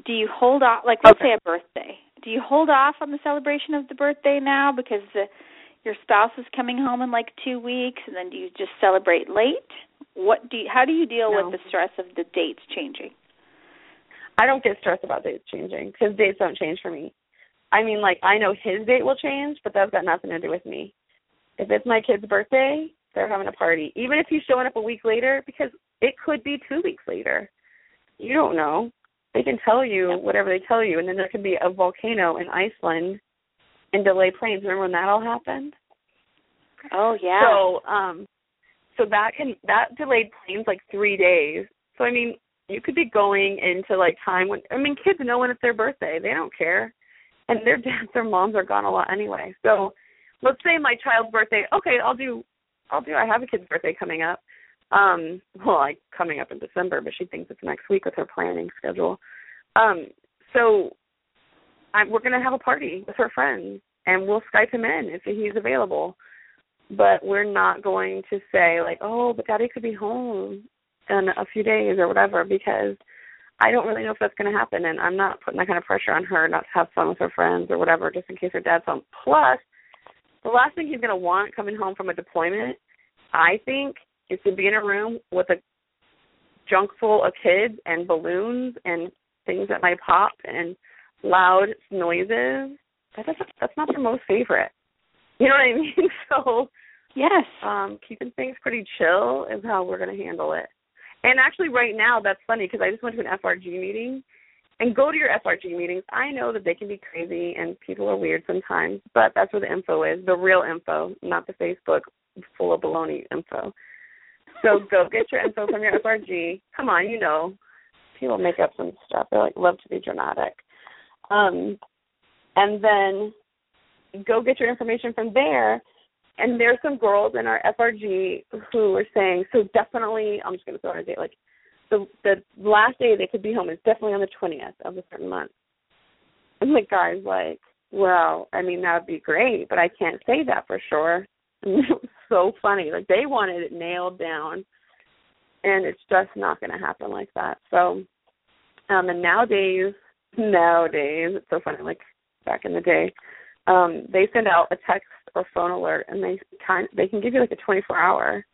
do you hold off? Like, let's Okay. say a birthday. Do you hold off on the celebration of the birthday now because the your spouse is coming home in like two weeks, and then do you just celebrate late? What do you, how do you deal No. with the stress of the dates changing? I don't get stressed about dates changing because dates don't change for me. I mean, like I know his date will change, but that's got nothing to do with me. If it's my kid's birthday, they're having a party, even if he's showing up a week later, because it could be two weeks later. You don't know. They can tell you whatever they tell you, and then there could be a volcano in Iceland and delay planes. Remember when that all happened? Oh yeah. So, um, so that can that delayed planes like three days. So I mean, you could be going into like time when I mean, kids know when it's their birthday. They don't care, and their dads or moms are gone a lot anyway. So, let's say my child's birthday. Okay, I'll do, I'll do. I have a kid's birthday coming up. Um, well, like coming up in December, but she thinks it's next week with her planning schedule. Um, so, I'm, we're gonna have a party with her friends, and we'll Skype him in if he's available but we're not going to say like, oh, but daddy could be home in a few days or whatever because I don't really know if that's going to happen, and I'm not putting that kind of pressure on her not to have fun with her friends or whatever, just in case her dad's home. Plus, the last thing he's going to want coming home from a deployment, I think, is to be in a room with a junk full of kids and balloons and things that might pop and loud noises. That doesn't, that's not their most favorite. You know what I mean? So yes. um keeping things pretty chill is how we're going to handle it. And actually right now that's funny because I just went to an FRG meeting and go to your FRG meetings. I know that they can be crazy and people are weird sometimes, but that's where the info is, the real info, not the Facebook full of baloney info. So go get your info from your FRG. Come on, you know. People make up some stuff. They like love to be dramatic. Um and then go get your information from there. And there's some girls in our FRG who are saying, so definitely, I'm just going to throw out a date, like the the last day they could be home is definitely on the 20th of a certain month. And the guy's like, well, I mean, that would be great, but I can't say that for sure. And it was so funny. Like they wanted it nailed down, and it's just not going to happen like that. So, um, and nowadays, nowadays, it's so funny. Like back in the day, um, they send out a text or phone alert, and they kind they can give you like a 24 hour.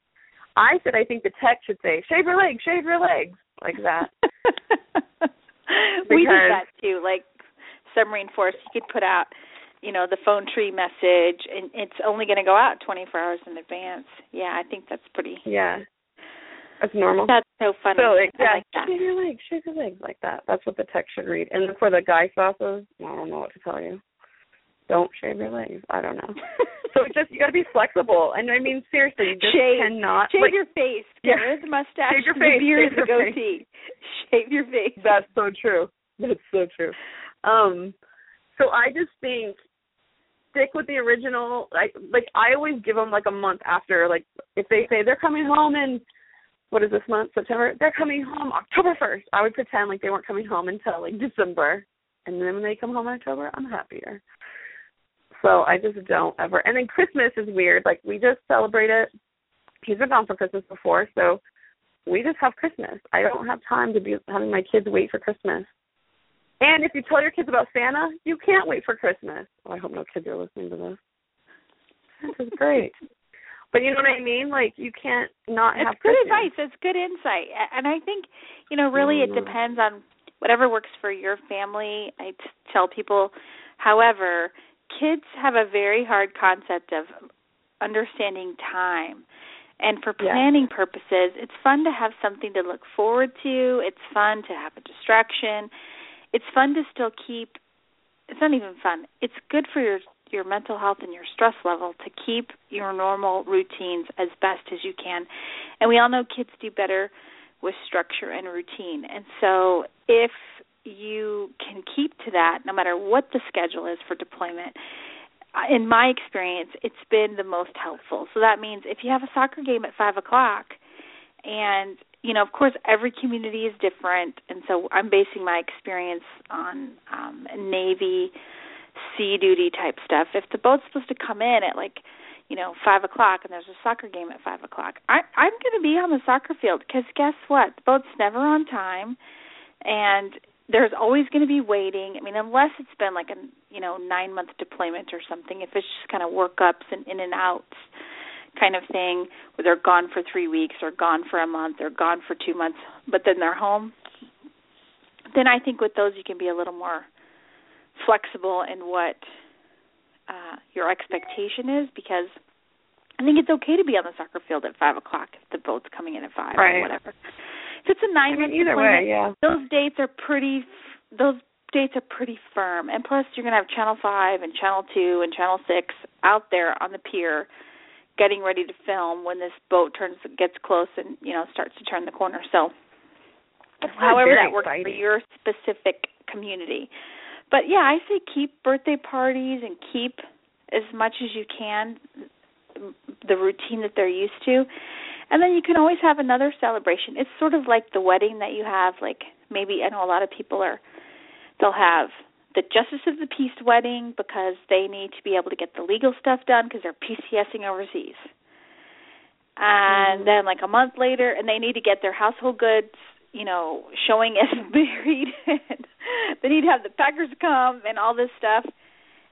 I said I think the text should say shave your legs, shave your legs, like that. we did that too. Like submarine force, you could put out, you know, the phone tree message, and it's only going to go out 24 hours in advance. Yeah, I think that's pretty. yeah, that's normal. That's so funny. So like, I like that. your legs, shave your legs, like that. That's what the text should read. And for the guy spouses, I don't know what to tell you. Don't shave your legs. I don't know. so just you got to be flexible. And I mean, seriously, you just Shave. cannot. Shave like, your face. Get Yeah. rid of the mustache. Shave your the face, beard, shave the your face. goatee. Shave your face. That's so true. That's so true. Um So I just think stick with the original. Like like I always give them like a month after. Like if they say they're coming home in what is this month September? They're coming home October first. I would pretend like they weren't coming home until like December, and then when they come home in October, I'm happier. So I just don't ever. And then Christmas is weird. Like we just celebrate it. He's been gone for Christmas before, so we just have Christmas. I don't have time to be having my kids wait for Christmas. And if you tell your kids about Santa, you can't wait for Christmas. Oh, I hope no kids are listening to this. This is great. but you know what I mean? Like you can't not it's have good Christmas. advice. It's good insight. And I think, you know, really Mm-hmm. it depends on whatever works for your family. I t- tell people, however, kids have a very hard concept of understanding time. And for Yeah. planning purposes, it's fun to have something to look forward to. It's fun to have a distraction. It's fun to still keep it's not even fun. It's good for your your mental health and your stress level to keep your normal routines as best as you can. And we all know kids do better with structure and routine. And so if you can keep to that no matter what the schedule is for deployment, in my experience, it's been the most helpful. So that means if you have a soccer game at five o'clock, and you know, of course, every community is different, and so I'm basing my experience on um, Navy sea duty type stuff. If the boat's supposed to come in at like, you know, five o'clock, and there's a soccer game at five o'clock, I, I'm going to be on the soccer field because guess what? The boat's never on time, and there's always going to be waiting. I mean, unless it's been like a you know nine month deployment or something. If it's just kind of workups and in and outs kind of thing, where they're gone for three weeks or gone for a month or gone for two months, but then they're home. Then I think with those you can be a little more flexible in what uh, your expectation is because I think it's okay to be on the soccer field at five o'clock if the boat's coming in at five Right. or whatever. If it's a I nine mean, month either way, yeah. those dates are pretty those dates are pretty firm and plus you're going to have channel 5 and channel 2 and channel 6 out there on the pier getting ready to film when this boat turns gets close and you know starts to turn the corner. So That's however that works for your specific community. But yeah i say keep birthday parties and keep as much as you can mm, the routine that they're used to. And then you can always have another celebration. It's sort of like the wedding that you have like maybe i know a lot of people are they'll have the justice of the peace wedding because they need to be able to get the legal stuff done because they're PCSing overseas. And Mhm. then like a month later and they need to get their household goods, you know, showing as married and they need to have the packers come and all this stuff.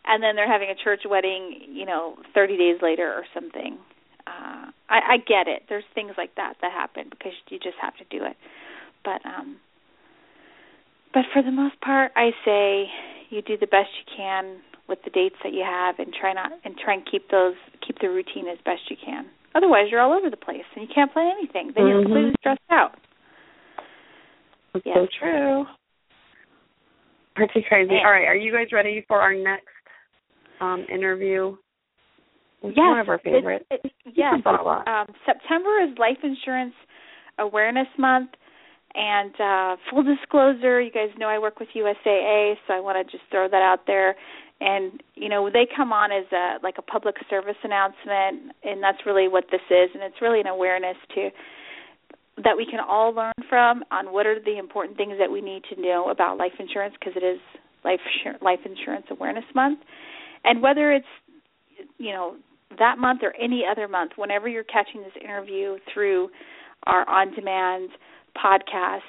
And then they're having a church wedding, you know, 30 days later or something. Uh I I get it. There's things like that that happen because you just have to do it. But um but for the most part, I say you do the best you can with the dates that you have, and try not and try and keep those keep the routine as best you can. Otherwise, you're all over the place and you can't plan anything. Then you're Mhm. completely stressed out. That's Yes. so true. Pretty crazy. Yeah. All right, are you guys ready for our next um interview? It's yes, one of our favorites. it- yes. About a. Um, September is Life Insurance Awareness Month, and uh, full disclosure, you guys know I work with USAA, so I want to just throw that out there. And you know they come on as a like a public service announcement, and that's really what this is. And it's really an awareness to that we can all learn from on what are the important things that we need to know about life insurance because it is life life insurance awareness month, and whether it's you know that month or any other month, whenever you're catching this interview through our on-demand podcast,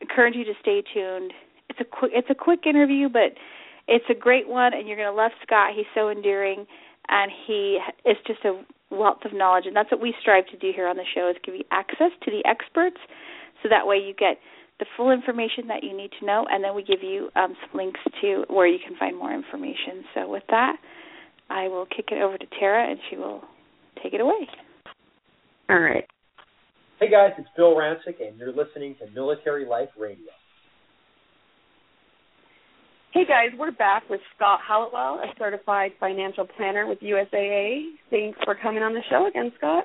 encourage you to stay tuned. It's a quick it's a quick interview, but it's a great one, and you're going to love Scott. He's so endearing, and he is just a wealth of knowledge, and that's what we strive to do here on the show: is give you access to the experts, so that way you get the full information that you need to know, and then we give you um, some links to where you can find more information. So with that, I will kick it over to Tara, and she will take it away. All right. Hey guys, it's Bill Rancic, and you're listening to Military Life Radio. Hey guys, we're back with Scott Halliwell, a certified financial planner with USAA. Thanks for coming on the show again, Scott.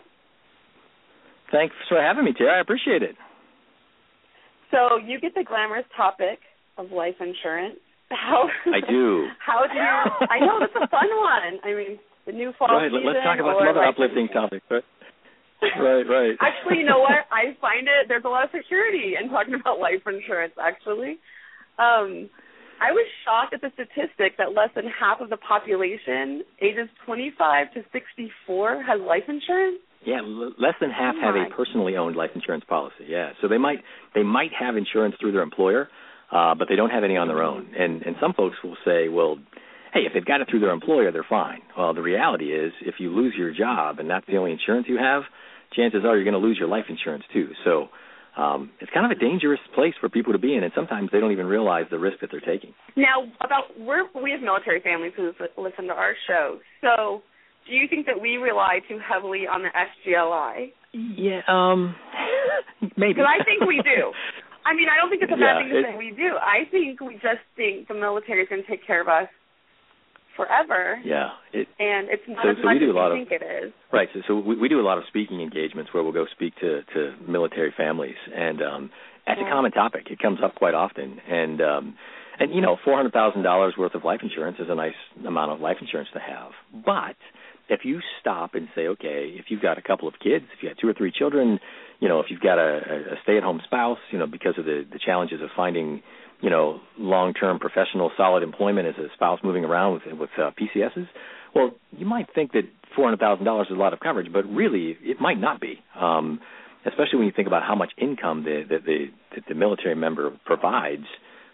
Thanks for having me, Tara. I appreciate it. So you get the glamorous topic of life insurance, How I do. How do you? I know that's a fun one. I mean, the new fall right. season. Let's talk about or some other like, uplifting topics. Right. Right. Right. Actually, you know what? I find it there's a lot of security in talking about life insurance. Actually, um, I was shocked at the statistic that less than half of the population, ages 25 to 64, has life insurance. Yeah, l- less than half Oh have a personally owned life insurance policy. Yeah, so they might they might have insurance through their employer, uh, but they don't have any on their own. And and some folks will say, well, hey, if they've got it through their employer, they're fine. Well, the reality is, if you lose your job and that's the only insurance you have, chances are you're going to lose your life insurance too. So. Um, it's kind of a dangerous place for people to be in, and sometimes they don't even realize the risk that they're taking. Now, about we're we have military families who listen to our show. So, do you think that we rely too heavily on the SGLI? Yeah, um, maybe. Because I think we do. I mean, I don't think it's a Yeah, bad thing to it- say we do. I think we just think the military is going to take care of us forever, Yeah, it, and it's not So- as so we do as a lot we of- think it is. Right. So, so we, we do a lot of speaking engagements where we'll go speak to, to military families, and um, that's a common topic. It comes up quite often, and um, and you know, four hundred thousand dollars worth of life insurance is a nice amount of life insurance to have. But if you stop and say, okay, if you've got a couple of kids, if you got two or three children, you know, if you've got a, a stay-at-home spouse, you know, because of the the challenges of finding you know, long-term professional solid employment as a spouse moving around with with uh, PCSs, well, you might think that four hundred thousand dollars is a lot of coverage, but really it might not be. Um, especially when you think about how much income the the, the the military member provides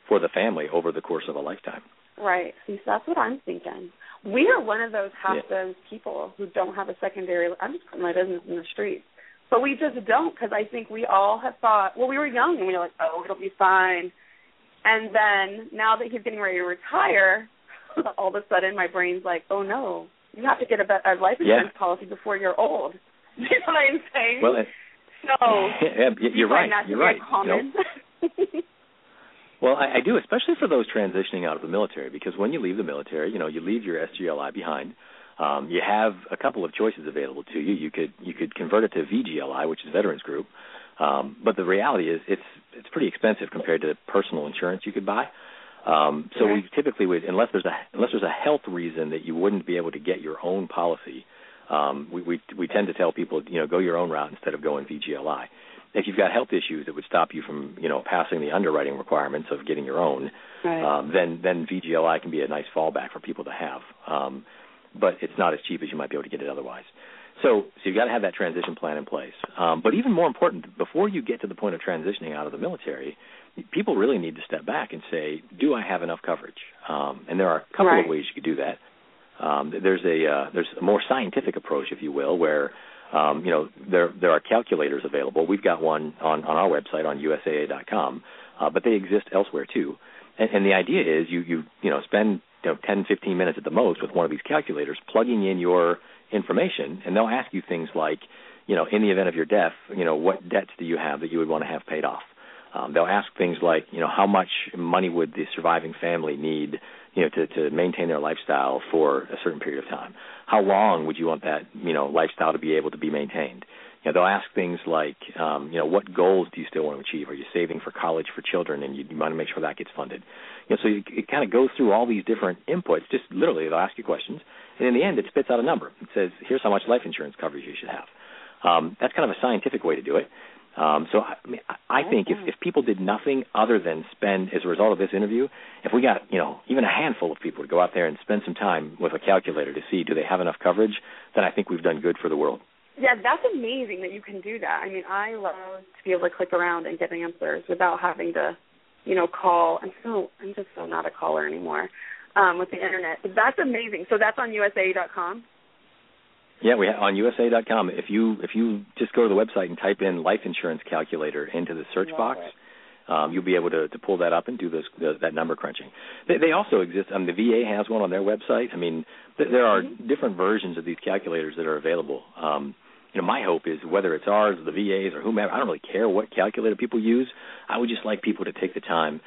for the family over the course of a lifetime. Right. See, so that's what I'm thinking. We are one of those half Yeah. those people who don't have a secondary. I'm just putting my business in the streets, but we just don't because I think we all have thought. Well, we were young and we were like, oh, it'll be fine. And then now that he's getting ready to retire, all of a sudden my brain's like, oh no, you have to get a, a life Yeah. insurance policy before you're old. You know what I'm saying? Well, and- so yeah, you're right. You're right. You know, Well, I, I do, especially for those transitioning out of the military, because when you leave the military, you know, you leave your SGLI behind. Um, you have a couple of choices available to you. You could you could convert it to VGLI, which is Veterans Group, um, but the reality is it's it's pretty expensive compared to the personal insurance you could buy. Um, so we typically would, unless there's a unless there's a health reason that you wouldn't be able to get your own policy, um, we, we we tend to tell people, you know, go your own route instead of going VGLI. If you've got health issues that would stop you from, you know, passing the underwriting requirements of getting your own, right. um, then then VGLI can be a nice fallback for people to have. Um, but it's not as cheap as you might be able to get it otherwise. So, so you've got to have that transition plan in place. Um, but even more important, before you get to the point of transitioning out of the military, people really need to step back and say, do I have enough coverage? Um, and there are a couple Right. of ways you could do that. Um, there's a uh, there's a more scientific approach, if you will, where um, you know there there are calculators available. We've got one on on our website on USAA.com, uh, but they exist elsewhere too. And, and the idea is you you you know spend you know 10 15 minutes at the most with one of these calculators, plugging in your information, and they'll ask you things like, you know, in the event of your death, you know, what debts do you have that you would want to have paid off? Um, they'll ask things like, you know, how much money would the surviving family need, you know, to, to maintain their lifestyle for a certain period of time? How long would you want that, you know, lifestyle to be able to be maintained? You know, they'll ask things like, um, you know, what goals do you still want to achieve? Are you saving for college for children, and you, you want to make sure that gets funded? You know, so you, it kind of goes through all these different inputs. Just literally, they'll ask you questions, and in the end, it spits out a number. It says, here's how much life insurance coverage you should have. Um, that's kind of a scientific way to do it. Um, so I, I mean, I I think if, if people did nothing other than spend, as a result of this interview, if we got you know even a handful of people to go out there and spend some time with a calculator to see do they have enough coverage, then I think we've done good for the world. Yeah, that's amazing that you can do that. I mean, I love to be able to click around and get answers without having to, you know, call. I'm so I'm just so not a caller anymore um, with the internet. But that's amazing. So that's on USAA.com. Yeah, we have on USAA.com. If you if you just go to the website and type in life insurance calculator into the search box, it. um, you'll be able to, to pull that up and do those the, that number crunching. They, they also exist. Um, the VA has one on their website. I mean, th- there are different versions of these calculators that are available. Um, you know, my hope is whether it's ours, or the VA's, or whomever. I don't really care what calculator people use. I would just like people to take the time.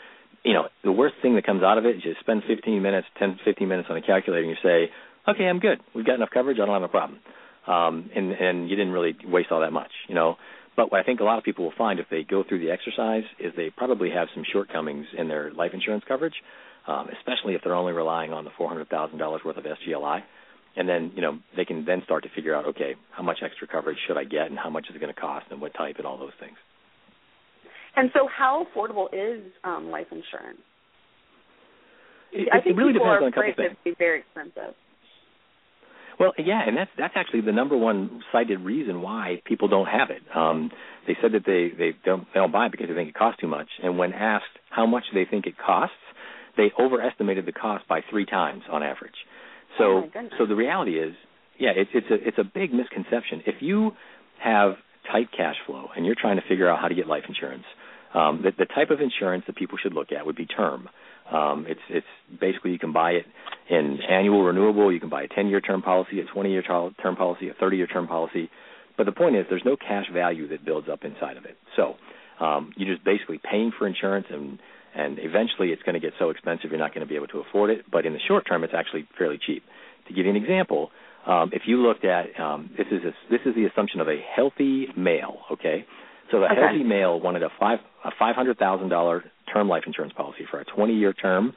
You know, the worst thing that comes out of it is you spend 15 minutes, 10, 15 minutes on a calculator, and you say, okay, I'm good. We've got enough coverage. I don't have a problem. Um, and and you didn't really waste all that much, you know. but what I think a lot of people will find if they go through the exercise is they probably have some shortcomings in their life insurance coverage, um, especially if they're only relying on the four hundred thousand dollars worth of SGLI. And then, you know, they can then start to figure out, okay, how much extra coverage should I get, and how much is it going to cost, and what type, and all those things. And so, how affordable is um, life insurance? It, I think it really people depends are on a couple things. be very expensive. Well, yeah, and that's that's actually the number one cited reason why people don't have it. Um, they said that they they don't they don't buy it because they think it costs too much, and when asked how much they think it costs, they overestimated the cost by three times on average. So Oh, so the reality is, yeah, it's it's a it's a big misconception. If you have tight cash flow and you're trying to figure out how to get life insurance, um, the, the type of insurance that people should look at would be term. Um, it's it's basically you can buy it in annual renewable. You can buy a 10-year term policy, a 20-year term policy, a 30-year term policy. But the point is, there's no cash value that builds up inside of it. So um, you're just basically paying for insurance, and and eventually it's going to get so expensive you're not going to be able to afford it. But in the short term, it's actually fairly cheap. To give you an example, um, if you looked at um, this is a, this is the assumption of a healthy male. Okay, so the Okay. healthy male wanted a five a five hundred thousand dollar term life insurance policy for a twenty year term.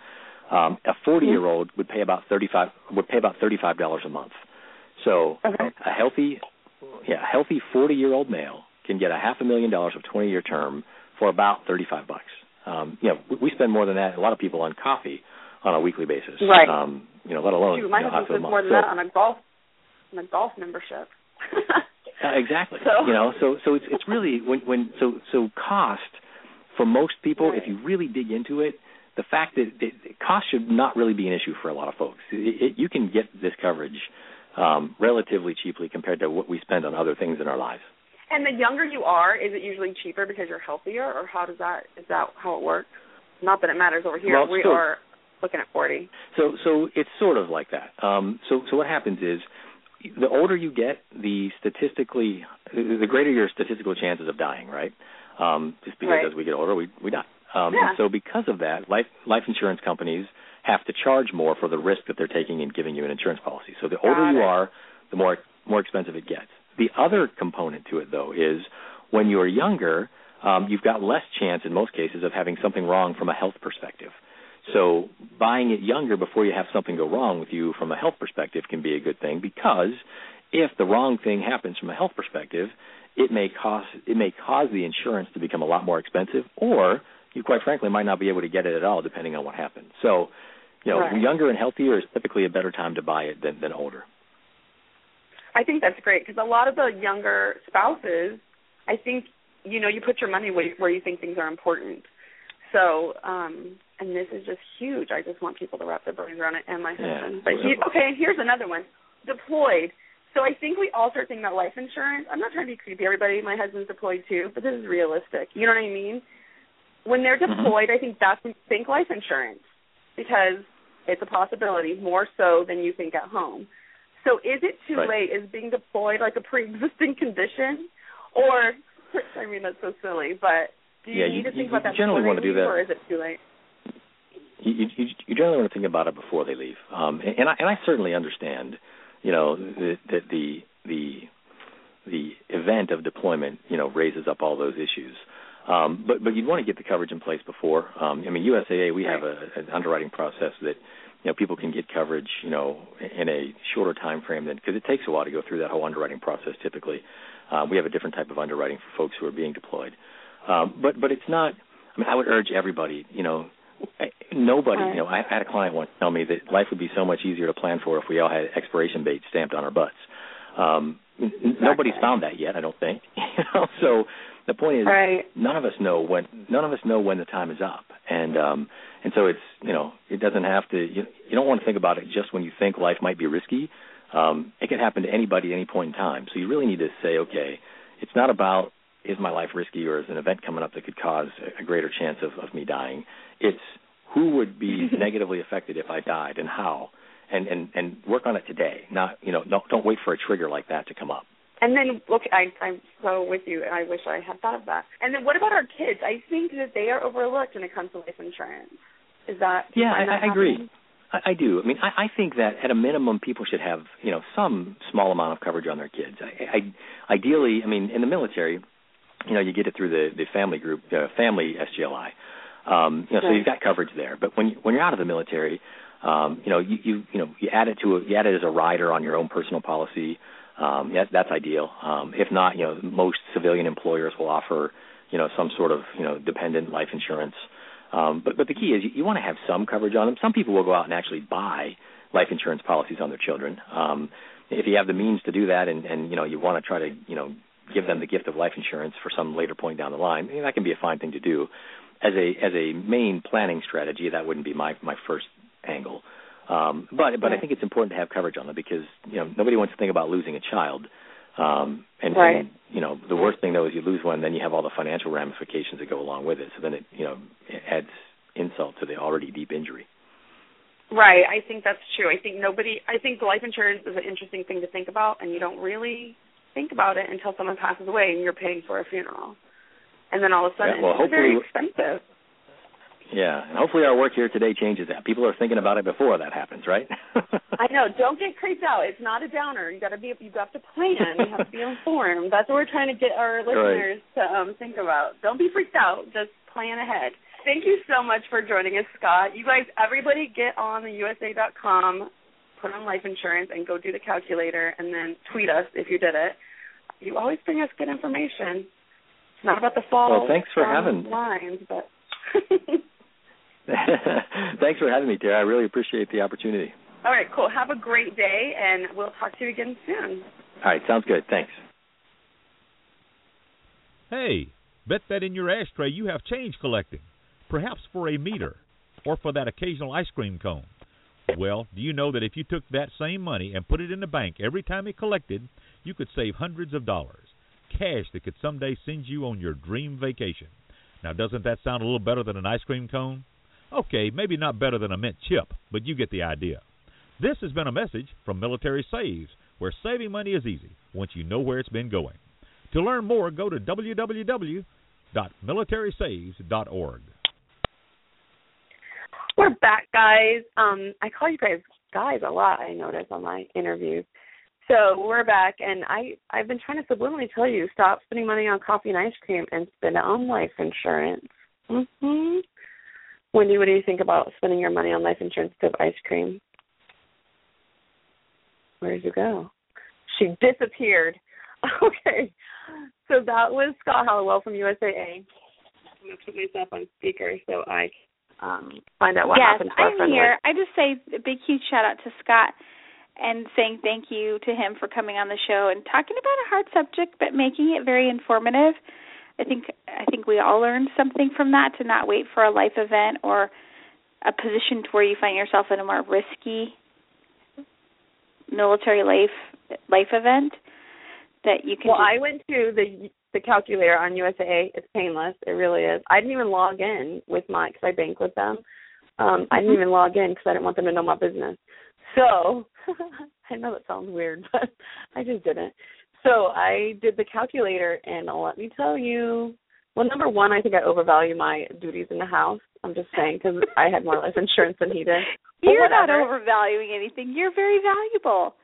Um, a forty year old would pay about thirty five would pay about thirty five dollars a month. So Okay. a healthy yeah a healthy forty year old male can get a half a million dollars of twenty year term for about thirty five bucks. Um, you know, we- spend more than that. A lot of people on coffee on a weekly basis. Right. Um, you know, let alone Shoot, my you know, husband spends more than So- that on a golf on a golf membership. uh, exactly. So- You know, so so it's it's really when when so so cost for most people, Right. if you really dig into it, the fact that it, cost should not really be an issue for a lot of folks. It, it, you can get this coverage um, relatively cheaply compared to what we spend on other things in our lives. And the younger you are, is it usually cheaper because you're healthier, or how does that is that how it works? Not that it matters over here. Well, we so- are looking at forty. So so it's sort of like that. Um, so so what happens is the older you get, the statistically the greater your statistical chances of dying, right? Um, just because Right. as we get older, we we die. Um, Yeah. And so because of that, life life insurance companies have to charge more for the risk that they're taking in giving you an insurance policy. So the older you are, the more more expensive it gets. The other component to it though is when you're younger, um, you've got less chance in most cases of having something wrong from a health perspective. So buying it younger before you have something go wrong with you from a health perspective can be a good thing because if the wrong thing happens from a health perspective, it may cost it may cause the insurance to become a lot more expensive or you quite frankly might not be able to get it at all depending on what happens. So, you know, Right. younger and healthier is typically a better time to buy it than than older. I think that's great because a lot of the younger spouses, I think, you know, you put your money where, where you think things are important. So, um, and this is just huge. I just want people to wrap their brains around it, and my Yeah. husband. But he, okay, and here's another one: deployed. So I think we all start thinking about life insurance. I'm not trying to be creepy. Everybody, my husband's deployed too, but this is realistic. You know what I mean? When they're Mhm. deployed, I think that's when you think life insurance because it's a possibility more so than you think at home. So is it too Right. late? Is being deployed like a pre-existing condition, or I mean that's so silly, but do you Yeah, need you- to think you- about you that generally before wanna do that. or is it too late? you, you, you generally want to think about it before they leave. Um, and, and I and I certainly understand, you know, that that the the the event of deployment, you know, raises up all those issues. Um, but but you'd want to get the coverage in place before. Um, I mean, USAA we have a, an underwriting process that you know people can get coverage, you know, in a shorter time frame than because it takes a while to go through that whole underwriting process. Typically, uh, we have a different type of underwriting for folks who are being deployed. Um, but but it's not. I mean, I would urge everybody, you know, nobody, you know, I had a client once tell me that life would be so much easier to plan for if we all had expiration dates stamped on our butts. Um, n- nobody's found that yet, I don't think. you know, so the point is, Right. none of us know when none of us know when the time is up, and um, and so it's you know it doesn't have to. You, you don't want to think about it just when you think life might be risky. Um, it can happen to anybody at any point in time. So you really need to say, okay, it's not about is my life risky or is an event coming up that could cause a greater chance of, of me dying. It's who would be negatively affected if I died and how, and and and work on it today. Not you know don't don't wait for a trigger like that to come up. And then look, I, I'm so with you. I wish I had thought of that. And then what about our kids? I think that they are overlooked when it comes to life insurance. Is that? Yeah, I, that I agree. I, I do. I mean, I, I think that at a minimum, people should have you know some small amount of coverage on their kids. I, I, ideally, I mean, in the military, you know, you get it through the the family group, uh, family SGLI. Um, you know, so you've got coverage there. But when when you're out of the military, um, you know, you, you you know you add it to a, you add it as a rider on your own personal policy. Um, yeah, that's ideal. Um, if not, you know, most civilian employers will offer you know some sort of you know dependent life insurance. Um, but but the key is you, you want to have some coverage on them. Some people will go out and actually buy life insurance policies on their children. Um, if you have the means to do that, and and you know you want to try to you know give them the gift of life insurance for some later point down the line, that can be a fine thing to do. As a as a main planning strategy, that wouldn't be my my first angle. Um, but but I think it's important to have coverage on them because you know nobody wants to think about losing a child. Um, and, right. and you know the worst thing though is you lose one, then you have all the financial ramifications that go along with it. So then it you know it adds insult to the already deep injury. Right. I think that's true. I think nobody. I think life insurance is an interesting thing to think about, and you don't really think about it until someone passes away and you're paying for a funeral, and then all of a sudden yeah, well, it's very expensive. Yeah, and hopefully our work here today changes that. People are thinking about it before that happens, right? I know. Don't get creeped out. It's not a downer. You got to be. You have to plan. You have to be informed. That's what we're trying to get our listeners right. to um, think about. Don't be freaked out. Just plan ahead. Thank you so much for joining us, Scott. You guys, everybody, get on the USAA.com, put on life insurance, and go do the calculator, and then tweet us if you did it. You always bring us good information. It's not about the fall. Well, thanks for having lines, but. Thanks for having me, Tara. I really appreciate the opportunity. All right, cool. Have a great day, and we'll talk to you again soon. All right, sounds good. Thanks. Hey, bet that in your ashtray you have change collecting, perhaps for a meter or for that occasional ice cream cone. Well, do you know that if you took that same money and put it in the bank every time it collected, you could save hundreds of dollars, cash that could someday send you on your dream vacation. Now, doesn't that sound a little better than an ice cream cone? Okay, maybe not better than a mint chip, but you get the idea. This has been a message from Military Saves, where saving money is easy once you know where it's been going. To learn more, go to www.militarysaves.org. We're back, guys. Um, I call you guys guys a lot. I notice on my interviews. So we're back, and I I've been trying to subliminally tell you stop spending money on coffee and ice cream and spend it on life insurance. Mhm. Wendy, what do you think about spending your money on life insurance instead of ice cream? Where did you go? She disappeared. Okay. So that was Scott Halliwell from USAA. I'm going to put myself on speaker so I um, find out what yes, happened to our I'm here. I just say a big, huge shout out to Scott and saying thank you to him for coming on the show and talking about a hard subject but making it very informative. I think I think we all learned something from that to not wait for a life event or a position to where you find yourself in a more risky military life life event that you can. Well, just, I went to the the calculator on USAA. It's painless. It really is. I didn't even log in with my because I bank with them. Um, I didn't Mm-hmm. even log in because I didn't want them to know my business. So I know that sounds weird, but I just didn't. So I did the calculator, and let me tell you, well, number one, I think I overvalue my duties in the house. I'm just saying because I had more life insurance than he did. But You're not overvaluing anything. You're very valuable.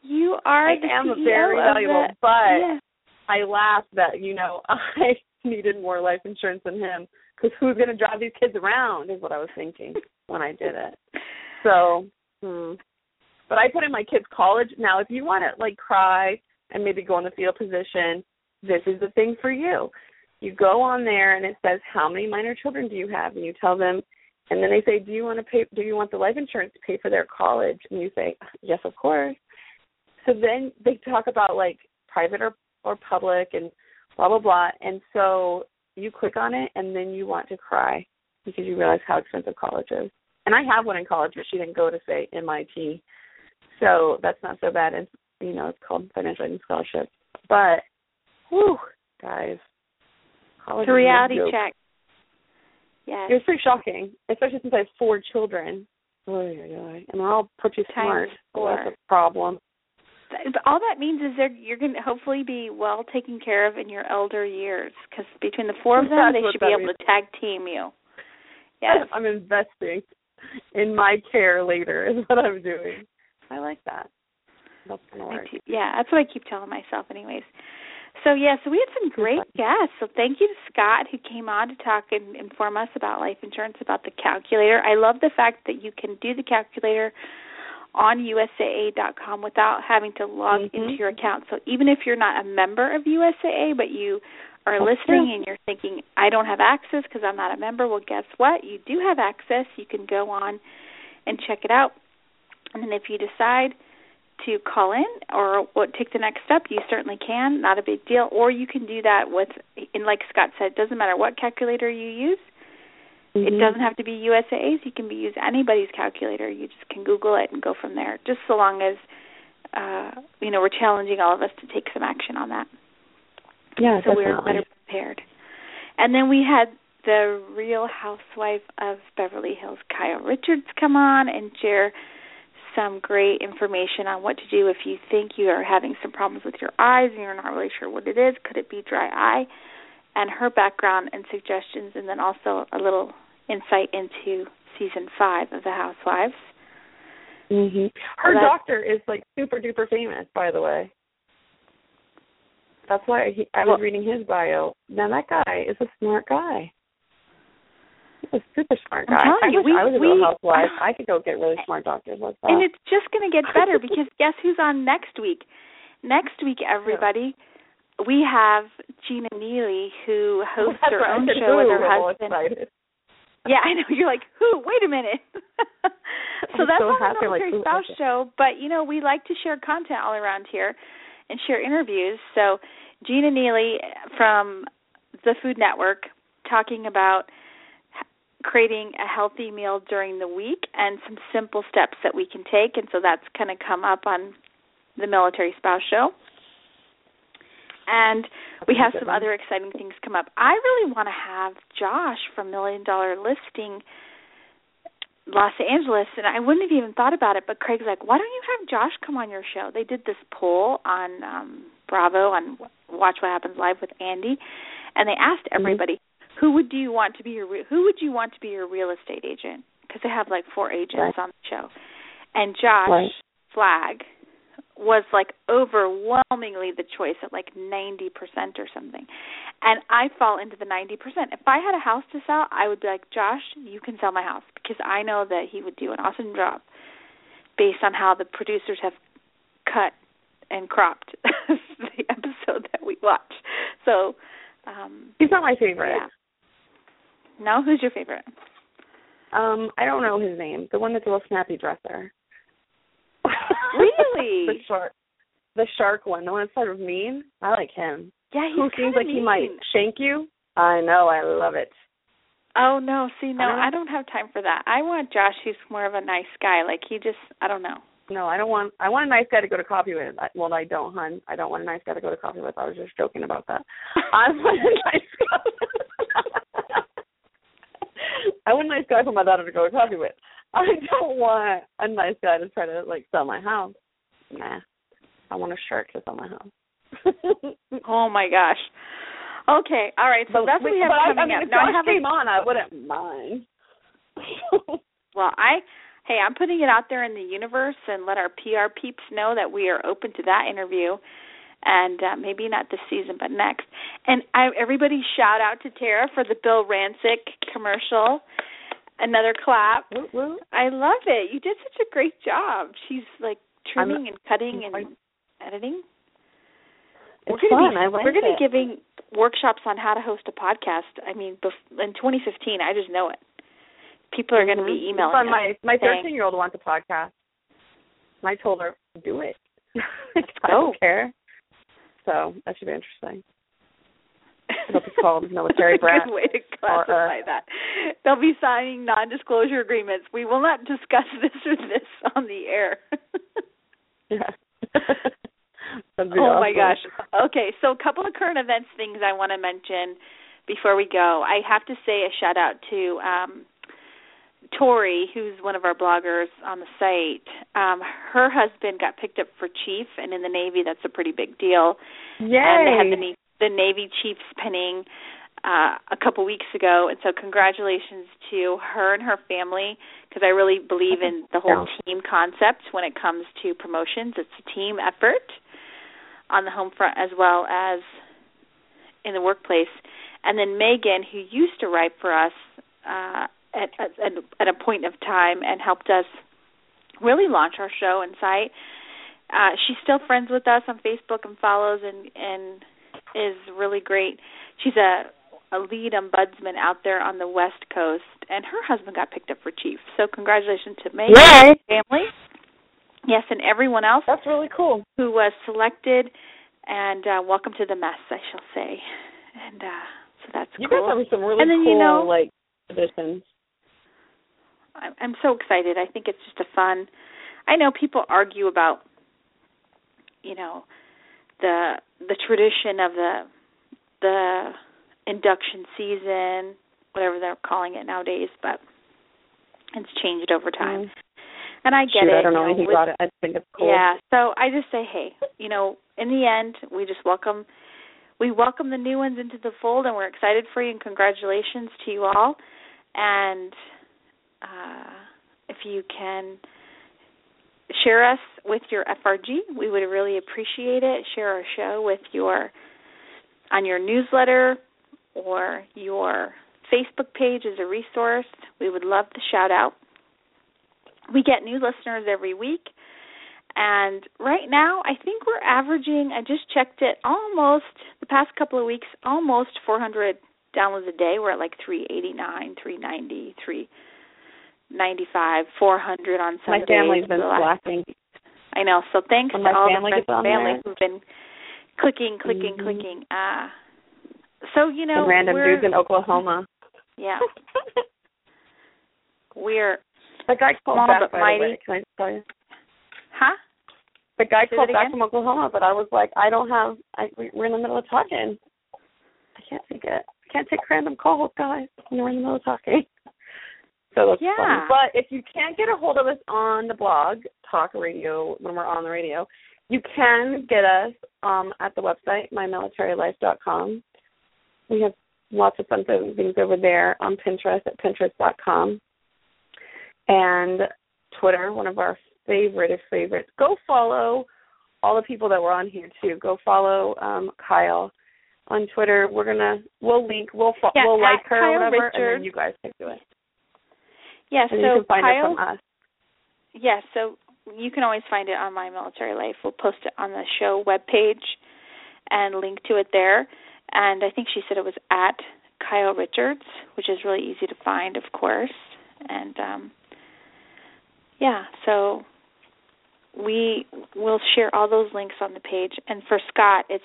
You are I am CEO very valuable, the, but yeah. I laughed that you know I needed more life insurance than him because who's going to drive these kids around is what I was thinking when I did it. So, hmm. but I put in my kids' college. Now, if you want to like cry and maybe go in the fetal position, this is the thing for you. You go on there and it says how many minor children do you have, and you tell them, and then they say, do you want to pay? Do you want the life insurance to pay for their college? And you say, yes, of course. So then they talk about like private or or public and blah blah blah, and so you click on it and then you want to cry because you realize how expensive college is. And I have one in college, but she didn't go to say MIT, so that's not so bad. It's you know it's called financial aid and scholarship, but whew, guys, college It's a reality no check. Yeah. It was pretty shocking, especially since I have four children. Oh and they're all pretty Times smart. So four. that's a problem. All that means is they're, you're going to hopefully be well taken care of in your elder years because between the four of them, they should be able means. to tag team you. Yes. I'm investing in my care later is what I'm doing. I like that. I yeah, that's what I keep telling myself, anyways. So yeah, so we had some great guests. So thank you to Scott who came on to talk and inform us about life insurance, about the calculator. I love the fact that you can do the calculator on USAA.com without having to log mm-hmm. into your account. So even if you're not a member of USAA, but you are listening and you're thinking, I don't have access because I'm not a member, well, guess what? You do have access. You can go on and check it out. And then if you decide to call in or what take the next step, you certainly can. Not a big deal. Or you can do that with, and like Scott said, it doesn't matter what calculator you use. Mm-hmm. It doesn't have to be USAA's. You can be use anybody's calculator. You just can Google it and go from there. Just so long as uh, you know we're challenging all of us to take some action on that. Yeah, so we're better prepared. And then we had the Real Housewife of Beverly Hills, Kyle Richards, come on and share some great information on what to do if you think you are having some problems with your eyes and you're not really sure what it is. Could it be dry eye? And her background and suggestions, and then also a little insight into season five of The Housewives. Mhm. Her doctor is like super duper famous, by the way. That's why he, I was Well- reading his bio. Now that guy is a smart guy. He's a super smart guy. I wish we- I was a real housewife. I could go get really smart doctors like that. And it's just going to get better because guess who's on next week? Next week, everybody, we have Gina Neely who hosts That's her right. Own show with her I'm husband. Yeah, I know. You're like, who? Wait a minute. so I'm that's so not happy, like, military spouse show, but you know we like to share content all around here and share interviews. So Gina Neely from the Food Network talking about creating a healthy meal during the week and some simple steps that we can take, and so that's going to come up on the military spouse show. And we have some other exciting things come up. I really want to have Josh from Million Dollar Listing Los Angeles, and I wouldn't have even thought about it. But Craig's like, "Why don't you have Josh come on your show?" They did this poll on um Bravo on Watch What Happens Live with Andy, and they asked everybody, "Who would do you want to be your re- Who would you want to be your real estate agent?" Because they have like four agents Right. on the show, and Josh Right. Flagg was like overwhelmingly the choice at like 90% or something. And I fall into the 90%. If I had a house to sell, I would be like, "Josh, you can sell my house" because I know that he would do an awesome job based on how the producers have cut and cropped the episode that we watch. So, um He's not my favorite. yeah. No, who's your favorite? Um, I don't know his name. The one that's a little snappy dresser. Really? the shark. The shark one. The one that's sort of mean. I like him. Yeah, he's Who seems like he might mean. shank you. I know. I love it. Oh no, see no, I don't. I don't have time for that. I want Josh who's more of a nice guy. Like he just I don't know. No, I don't want. I want a nice guy to go to coffee with. I, well, I don't, hun. I don't want a nice guy to go to coffee with. I was just joking about that. I want a nice guy. I want a nice guy for my daughter to go to coffee with. I don't want a nice guy to try to like sell my house. Nah, I want a shark to sell my house. Oh my gosh. Okay, all right. So but, that's what we have but I, I coming mean, up. if Now I Josh have a- came on, I wouldn't mind. Well, I hey, I'm putting it out there in the universe and let our PR peeps know that we are open to that interview, and uh, maybe not this season, but next. And I, everybody, shout out to Tara for the Bill Rancic commercial. Another clap. Woo, woo. I love it. You did such a great job. She's like I'm- trimming and cutting and I'm- editing. It's we're gonna fun. be I we're gonna be giving workshops on how to host a podcast. I mean, bef- in 2015, I just know it. People are going to be Mhm. emailing fun. My my 13 year old wants a podcast. And I told her, do it. I Oh. don't care. So that should be interesting. It'll be called Military Brat. a good way to or, uh, classify that. They'll be signing non-disclosure agreements. We will not discuss this or this on the air. Yeah. Oh my gosh. Okay, so a couple of current events things I want to mention before we go. I have to say a shout out to um Tori, who's one of our bloggers on the site. Um her husband got picked up for chief and in the Navy that's a pretty big deal. Yay. And they had the the Navy chiefs pinning uh, a couple weeks ago, and so congratulations to her and her family because I really believe in the whole Yeah. team concept when it comes to promotions. It's a team effort on the home front as well as in the workplace, and then Megan, who used to write for us uh, at, at at a point of time and helped us really launch our show and site. Uh, she's still friends with us on Facebook and follows and and is really great. She's a a lead ombudsman out there on the West Coast, and her husband got picked up for chief. So congratulations to Megan Yay. and family. Yes, and everyone else That's really cool. who was selected. And uh, welcome to the mess, I shall say. And uh, so that's You cool. guys have some really And then, cool you know- like additions. I'm I'm so excited. I think it's just a fun. I know people argue about, you know, the the tradition of the the induction season, whatever they're calling it nowadays, but it's changed over time. Mm. And I get Shoot, it. I don't know you anything with- about it. I think it's cool. Yeah. So I just say, hey, you know, in the end, we just welcome we welcome the new ones into the fold, and we're excited for you. And congratulations to you all. And uh, if you can share us with your FRG, we would really appreciate it. Share our show with your on your newsletter or your Facebook page as a resource. We would love the shout out. We get new listeners every week. And right now, I think we're averaging, I just checked it, almost, the past couple of weeks, almost 400 downloads a day. We're at like 389, 390, 395, 400 on some My family's been slacking. I know. So thanks to all family the friends and family there. who've been clicking, clicking, Mhm. clicking. Uh, so, you know, Some random dudes in Oklahoma. yeah, we're, The guy called Small back but by mighty. the way. Can I just tell you? huh? The guy Say called back from Oklahoma, but I was like, I don't have. I we- we're in the middle of talking. I can't take it. I can't take random calls, guys. We're in the middle of talking. So that's Yeah. funny. But if you can't get a hold of us on the blog, talk radio when we're on the radio, you can get us um, at the website mymilitarylife.com. We have lots of fun things over there on Pinterest at pinterest.com and Twitter, one of our favorite of favorites. Go follow all the people that were on here too. Go follow um, Kyle on Twitter. We're gonna we'll link we'll fo- Yeah, we'll like her Kyle whatever, and then you guys can do it. Yeah, so you can find Kyle, it from us. Yes, so you can always find it on My Military Life. We'll post it on the show webpage and link to it there. And I think she said it was at Kyle Richards, which is really easy to find, of course. And um yeah, so we will share all those links on the page. And for Scott, it's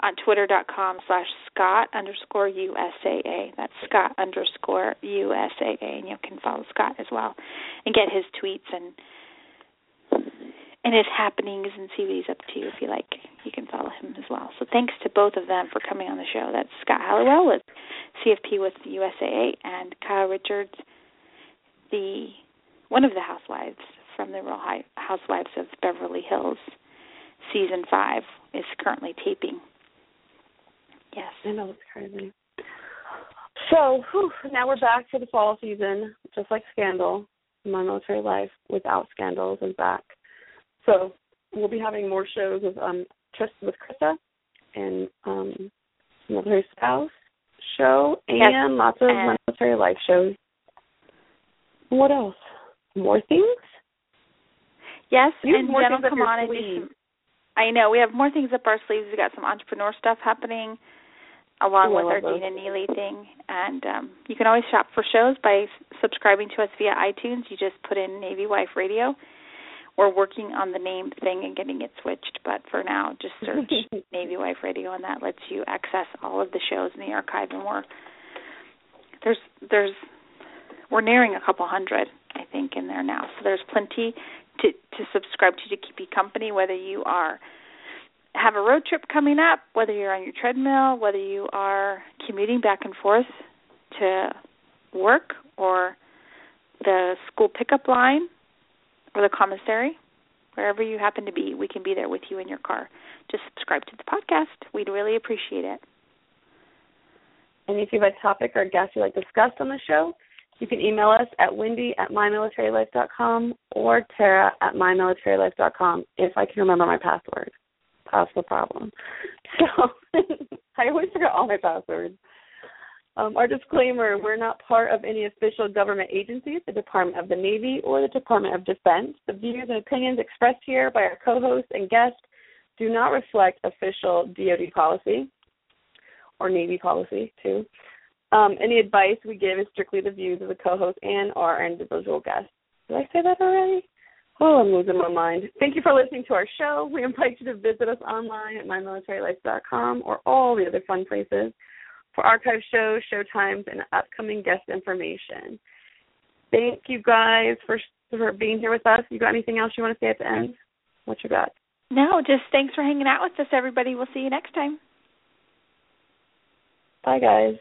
on twitter.com slash Scott underscore USAA. That's Scott underscore USAA. And you can follow Scott as well and get his tweets and and his happenings and see what he's up to if you like. You can follow him as well. So thanks to both of them for coming on the show. That's Scott Halliwell with CFP with USAA and Kyle Richards, the one of the housewives from the Real Housewives of Beverly Hills. Season five is currently taping. Yes. I know it's crazy. So whew, now we're back to the fall season, just like Scandal. My military life without scandals is back. So we'll be having more shows with um just with Krista and um military spouse show and Yes, lots of and- military life shows. What else? More things? Yes, You and more Jen will come on and do some. I know we have more things up our sleeves. We got some entrepreneur stuff happening, along I with our those. Gina Neely thing. And um, you can always shop for shows by s- subscribing to us via iTunes. You just put in Navy Wife Radio. We're working on the name thing and getting it switched, but for now, just search Navy Wife Radio, and that lets you access all of the shows in the archive. And we're there's there's we're nearing a couple hundred, I think, in there now. So there's plenty to to subscribe to to keep you company, whether you are have a road trip coming up, whether you're on your treadmill, whether you are commuting back and forth to work or the school pickup line or the commissary, wherever you happen to be, we can be there with you in your car. Just subscribe to the podcast. We'd really appreciate it. And if you have a topic or a guest you'd like discussed on the show, you can email us at wendy at mymilitarylife.com or tara at mymilitarylife.com if I can remember my password. That's the problem. So I always forget all my passwords. Um, our disclaimer we're not part of any official government agencies, the Department of the Navy, or the Department of Defense. The views and opinions expressed here by our co hosts and guests do not reflect official DoD policy or Navy policy, too. Um, any advice we give is strictly the views of the co host and our individual guests. Did I say that already? Oh, I'm losing my mind. Thank you for listening to our show. We invite you to visit us online at mymilitarylife.com or all the other fun places for archive shows, show times, and upcoming guest information. Thank you guys for for being here with us. You got anything else you want to say at the end? What you got? No, just thanks for hanging out with us, everybody. We'll see you next time. Bye, guys.